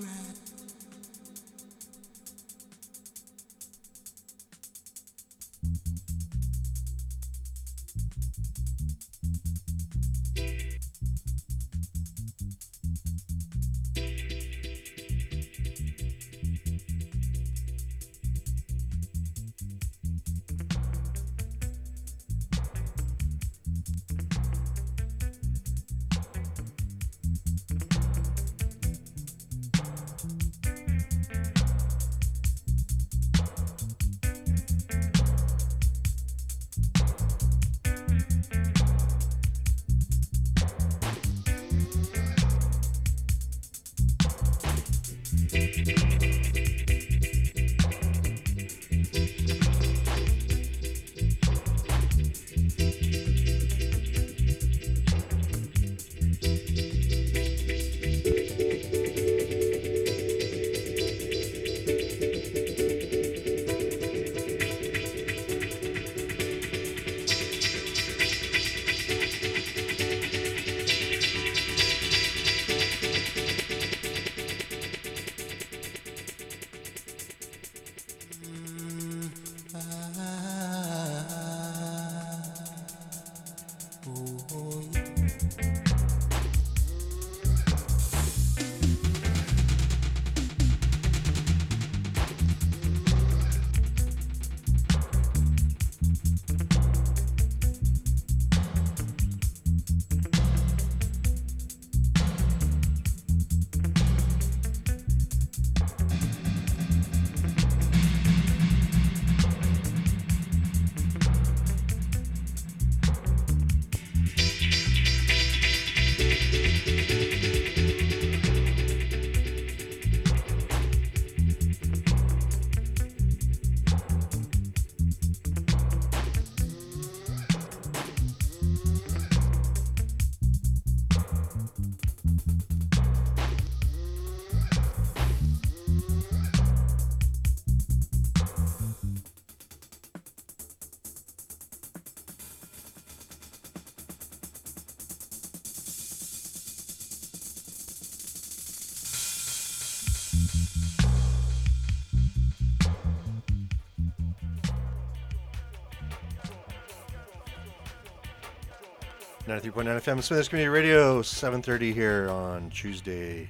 93.9 FM, Smithers Community Radio, 7.30 here on Tuesday,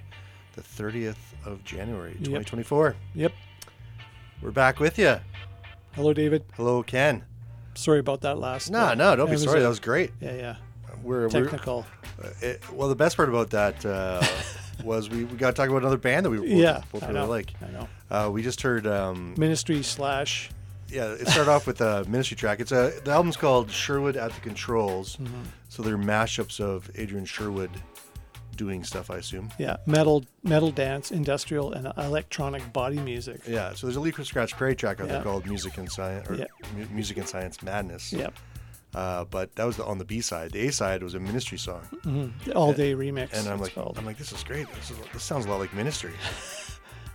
the 30th of January, 2024. Yep. We're back with you. Hello, David. Hello, Ken. Sorry about that last. No, no, don't be sorry. A, that was great. Yeah, yeah. Uh, we're technical. We're, it, well, the best part about that uh, was we, we got to talk about another band that we both, yeah, both really like. I know. Uh, we just heard um, Ministry slash yeah, it started off with a ministry track. It's a the album's called Sherwood at the Controls, mm-hmm. So they're mashups of Adrian Sherwood doing stuff, I assume. Yeah, metal, metal dance, industrial, and electronic body music. Yeah, so there's a Leaf from Scratch Perry track out there called Music and Science or Yeah. Mu- Music and Science Madness. Yep. Uh, but that was the, on the B side. The A side was a Ministry song. Mhm. All Day Remix, And I'm like, called. I'm like, this is great. This, is, this sounds a lot like Ministry.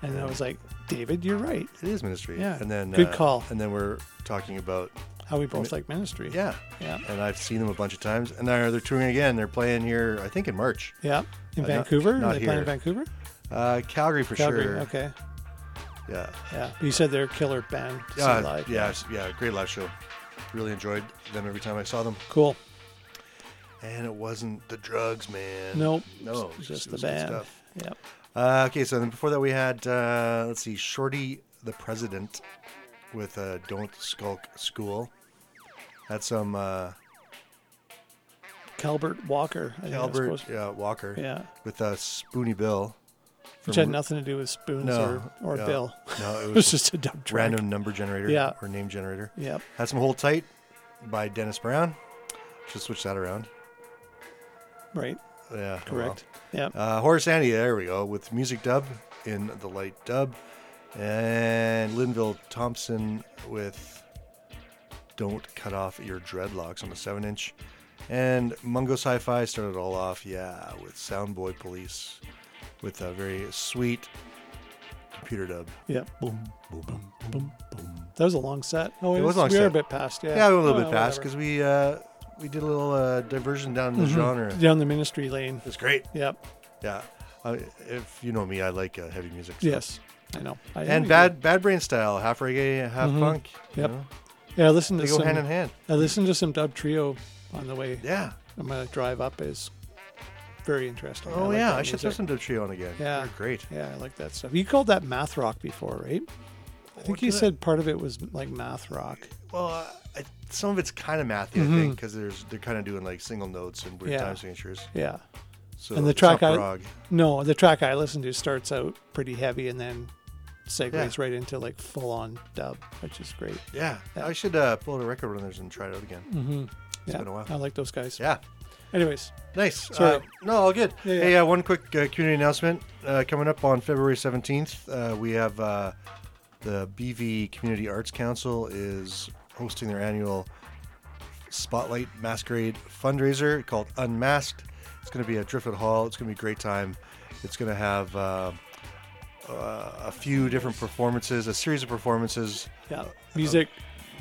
And I was like, David, you're right. It is Ministry. Yeah. And then good uh, call. And then we're talking about How we both like Ministry. Yeah. Yeah. And I've seen them a bunch of times. And they're, they're touring again. They're playing here, I think, in March. Yeah. In Uh, Vancouver? Not, Are they playing in here. Vancouver? Uh, Calgary for Calgary, sure. Okay. Yeah. Yeah. But you said they're a killer band. to see Yeah, live. yeah, yeah, great live show. Really enjoyed them every time I saw them. Cool. And it wasn't the drugs, man. Nope. No, was just the band. stuff. Yep. Uh, okay, so then before that we had uh, let's see, Shorty the President with uh, "Don't Skulk School." Had some uh, Calbert Walker. I think that's Albert supposed- yeah, Walker. Yeah. With uh, Spoony Bill. Which had nothing to do with spoons no, or, or no, Bill. No, it was, was just a dumb track. random number generator. Yeah. Or name generator. Yep. Had some hold tight. by Dennis Brown. Should switch that around. Right. Yeah. Correct. well. Yeah. Uh, Horace Andy, there we go, with music dub in the light dub. And Linval Thompson with Don't Cut Off Your Dreadlocks on the 7 inch. And Mungo's Hi Fi started it all off, yeah, with Soundboy Police with a very sweet computer dub. Yep. Boom, boom, boom, boom, boom. That was a long set. Oh, It was a long set. we were a bit past. Yeah. Yeah, we were a little Oh, bit past because we uh, we did a little uh, diversion down the Mhm. genre. Down the ministry lane. It's great. Yep. Yeah. Uh, if you know me, I like uh, heavy music. so- Yes, I know. I and bad bad brain style, half reggae, half Mhm. funk. Yep. know? Yeah, I listened to They go some, hand in hand. I listened to some dub trio on the way. Yeah. I'm gonna drive up. is very interesting. Oh like yeah, I should music. listen to Trio on again. Yeah, They're great. Yeah, I like that stuff. You called that math rock before, right? I think What you I- said part of it was like math rock. Well, uh, I, some of it's kind of mathy, I Mhm. think, because there's they're kind of doing like single notes and weird Yeah. time signatures. Yeah. So and the track I prog. no, the track I listened to starts out pretty heavy and then segues Yeah. right into like full on dub, which is great. Yeah, I should uh, pull out a record runners and try it out again. Mm-hmm. It's yeah, been a while. I like those guys. Yeah. Anyways, Nice. Uh, no, all good. Yeah, yeah. Hey, uh, one quick uh, community announcement. Uh, coming up on February 17th, uh, we have uh, the BV Community Arts Council is hosting their annual Spotlight Masquerade fundraiser called Unmasked. It's going to be at Driftwood Hall. It's going to be a great time. It's going to have uh, a few different performances, a series of performances. Yeah. Music,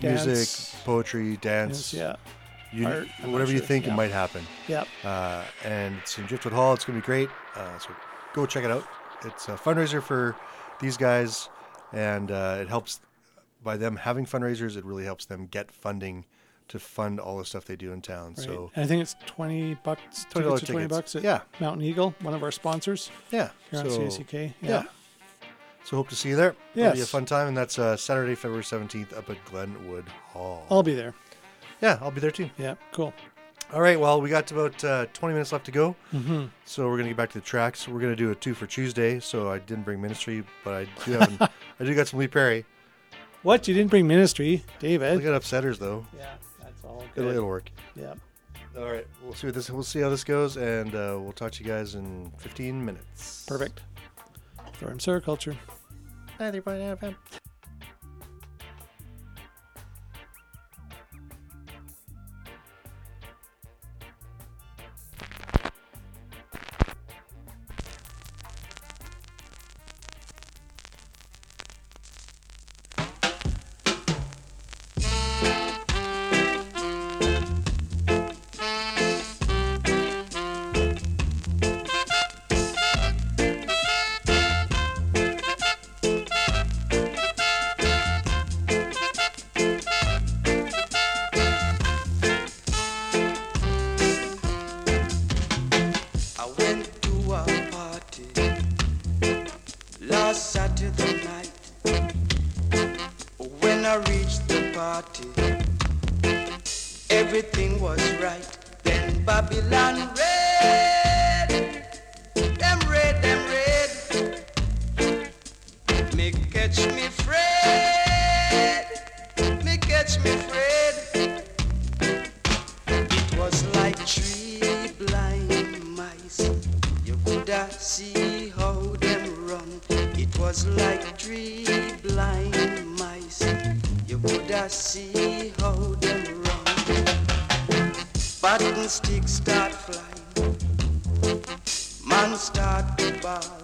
uh, music, poetry, dance. Yes, yeah. You, Art, whatever you think Yeah. it might happen. Yep. Uh, and it's in Driftwood Hall. It's going to be great. Uh, so go check it out. It's a fundraiser for these guys, and uh, it helps by them having fundraisers. It really helps them get funding to fund all the stuff they do in town. Right. So And I think it's twenty bucks. $20 tickets Twenty bucks at Yeah. Mountain Eagle, one of our sponsors. yeah, Here on CICK. Yeah. Yeah. So hope to see you there. It'll be a fun time, and that's uh, Saturday, February seventeenth, up at Glenwood Hall. I'll be there. Yeah, I'll be there too. Yeah, cool. All right, well, we got about uh, 20 minutes left to go. Mhm. So we're going to get back to the tracks. We're going to do a two for Tuesday. So I didn't bring Ministry, but I do have an, I do got some Lee Perry. What? You didn't bring ministry, David? I got upsetters though. Yeah, that's all It'll, it'll work. Yep. All right, we'll see what this. We'll see how this goes, and uh, we'll talk to you guys in 15 minutes. Perfect. Thorn Culture. I Coulda see how them run. Button sticks start flying. Man start to ball.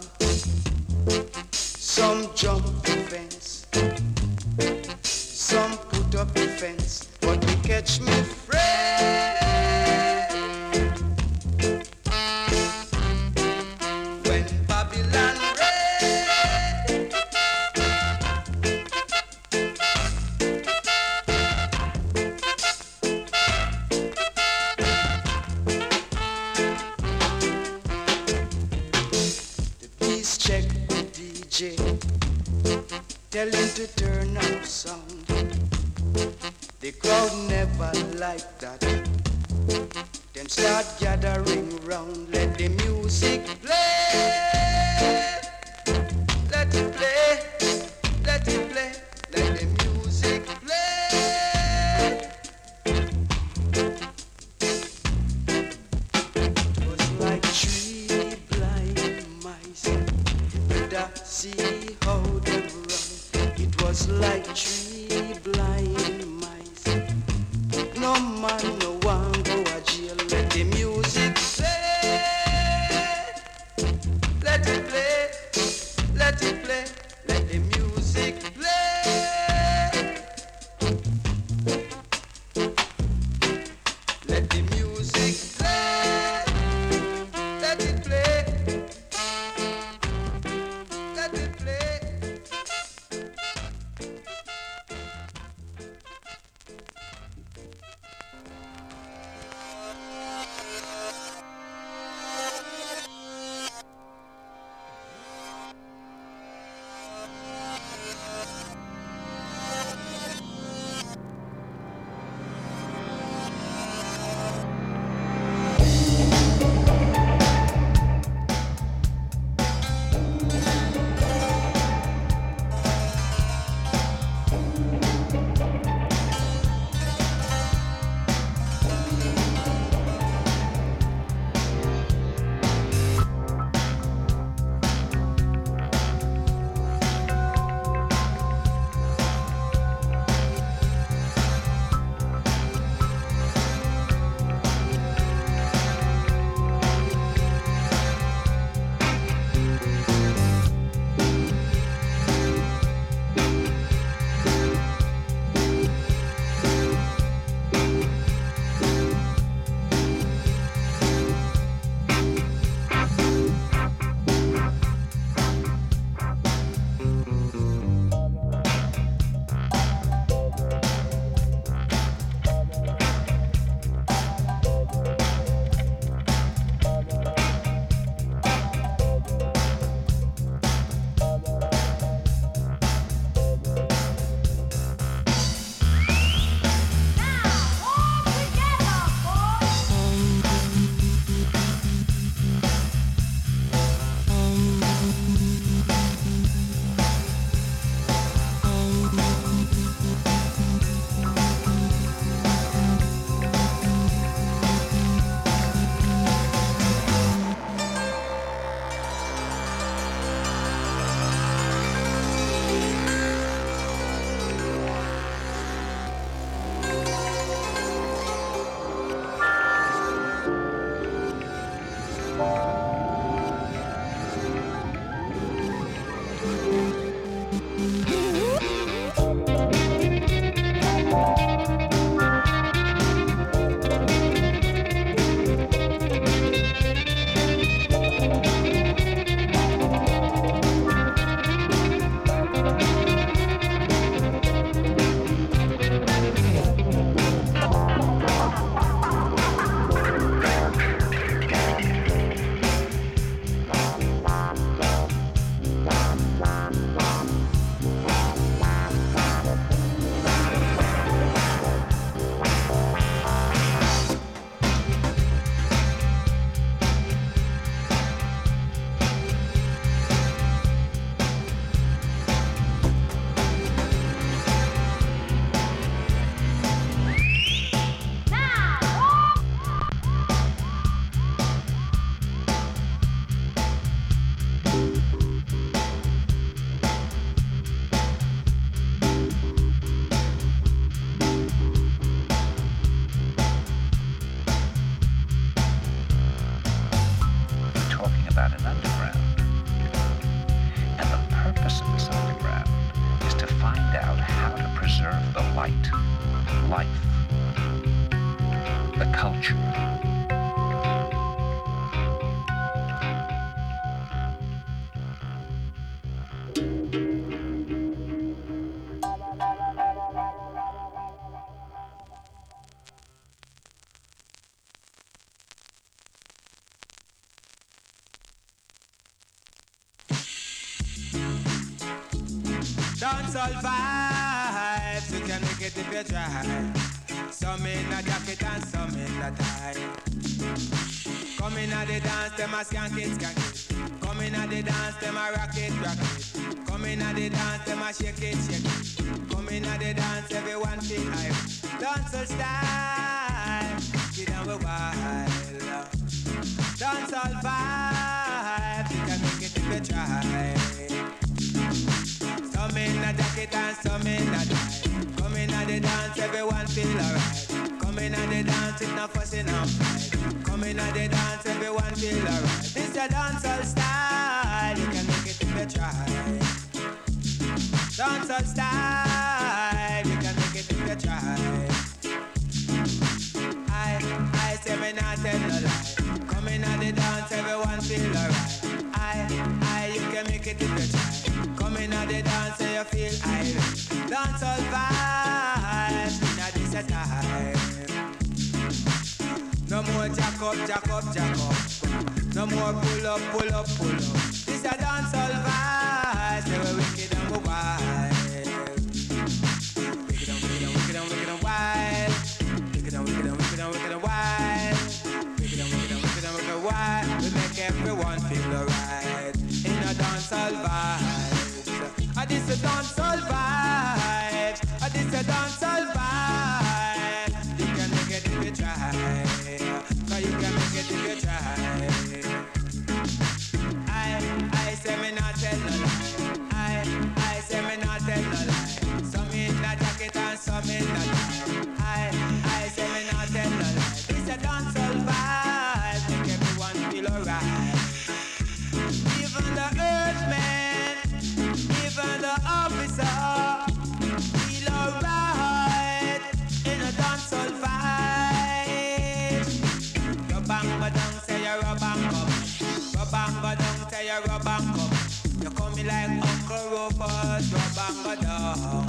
me like Uncle Robert, drop and go down.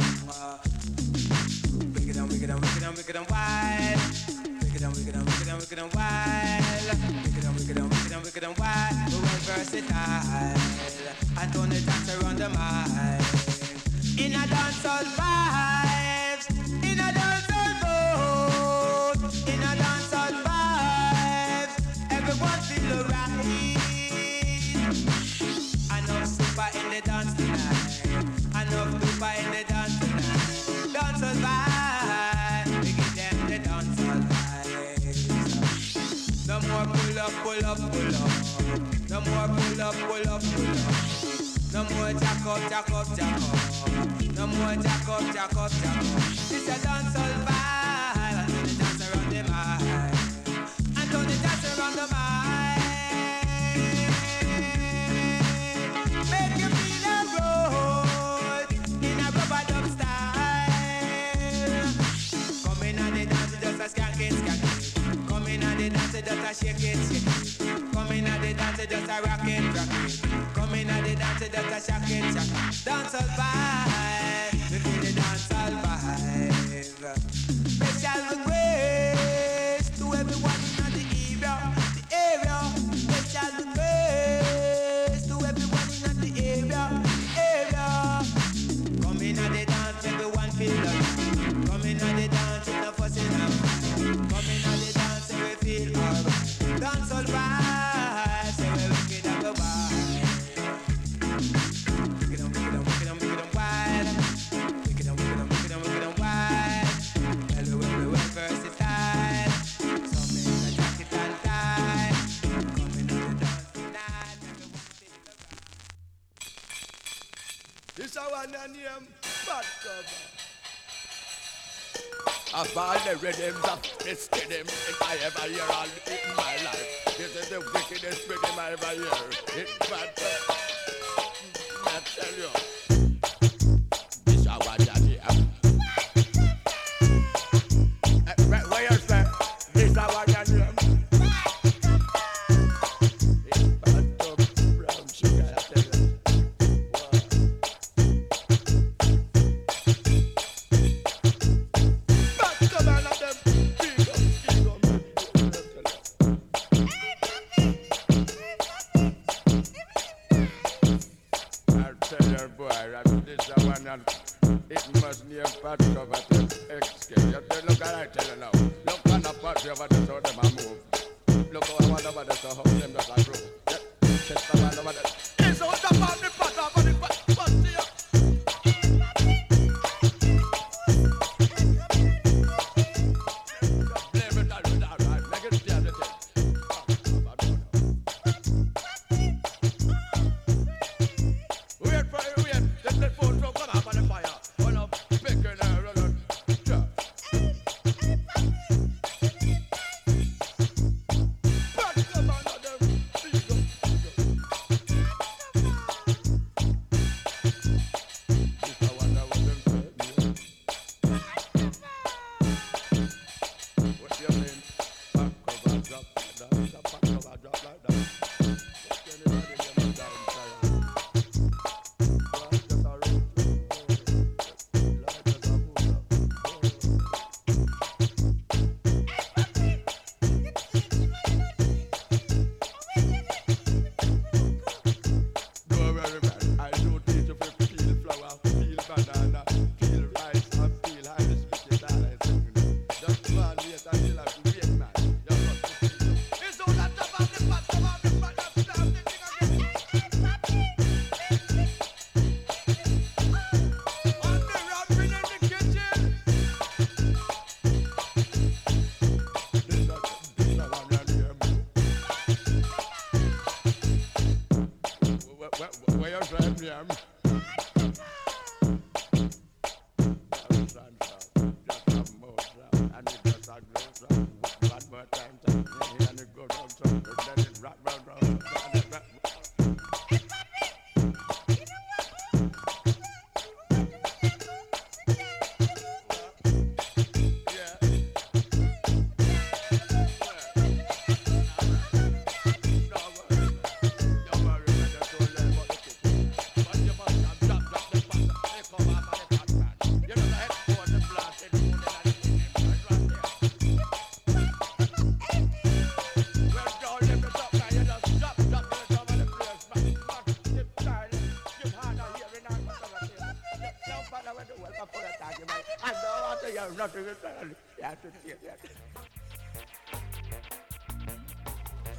Wicked and wicked and wicked and wicked and wild. Wicked and wicked and wicked and wicked and wild. Wicked and wicked and wicked and wicked and wild. We went versatile I turn the dance around the mile. In a dance all vibes, in a dance all mode, in a dance all vibes. Everyone feel alright. pull up, pull up. No more pull up, pull up, pull up. No more jack up, jack up, jack up. No more jack up, jack up, jack up. It's a dancehall vibe. a shake it. Come in at the dance, just a rock it, rock it. Come in at the dance, just a shock it, shock it. Dance all vibe, we feel the dance all vibe. Special request. name Bad Cover. Of all the rhythms of this rhythm I ever hear all in my life, this is the wickedest rhythm I ever hear. It's Bad Cover. I tell you.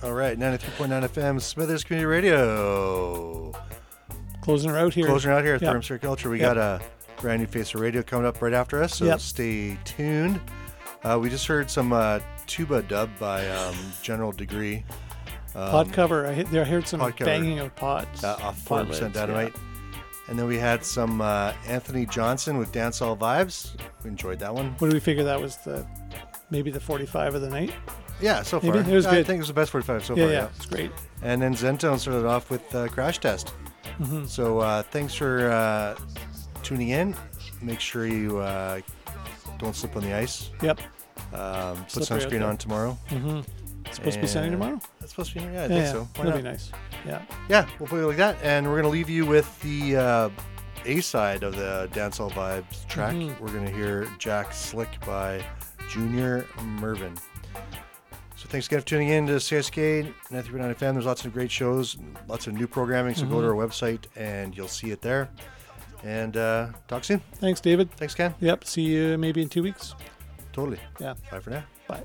All right, 93.9 FM, Smithers Community Radio. Closing her out here. Closing her out here at Yep. Therm Culture. We Yep. got a brand new face of radio coming up right after us, so Yep. stay tuned. Uh, we just heard some uh, tuba dub by um, General Degree. Um, pot cover. I, hit, I heard some banging of pots. uh, off 4% lids, yeah. And then we had some uh, Anthony Johnson with Dancehall Vibes. We enjoyed that one. What do we figure that was the maybe the 45 of the night? Yeah, so Maybe? far. It was I good. think it was the best 45 so Yeah, far. yeah, yeah, it's great. And then Zentone started off with uh, Crash Test. Mhm. So uh, thanks for uh, tuning in. Make sure you uh, don't slip on the ice. Yep. Um, put Slippery sunscreen on tomorrow. Mhm. It's supposed to be sunny tomorrow? It's supposed to be, yeah, I Yeah, think yeah. so. Why That'd be nice. Yeah. Yeah, we'll put it like that. And we're going to leave you with the uh, A side of the Dancehall Vibes track. Mhm. We're going to hear Jack Slick by Junior Murvin. So thanks again for tuning in to CSK 93.9 FM. There's lots of great shows, lots of new programming. So go to Mhm. our website and you'll see it there. And uh, talk soon. Thanks, David. Thanks, Ken. Yep. See you maybe in two weeks. Totally. Yeah. Bye for now. Bye.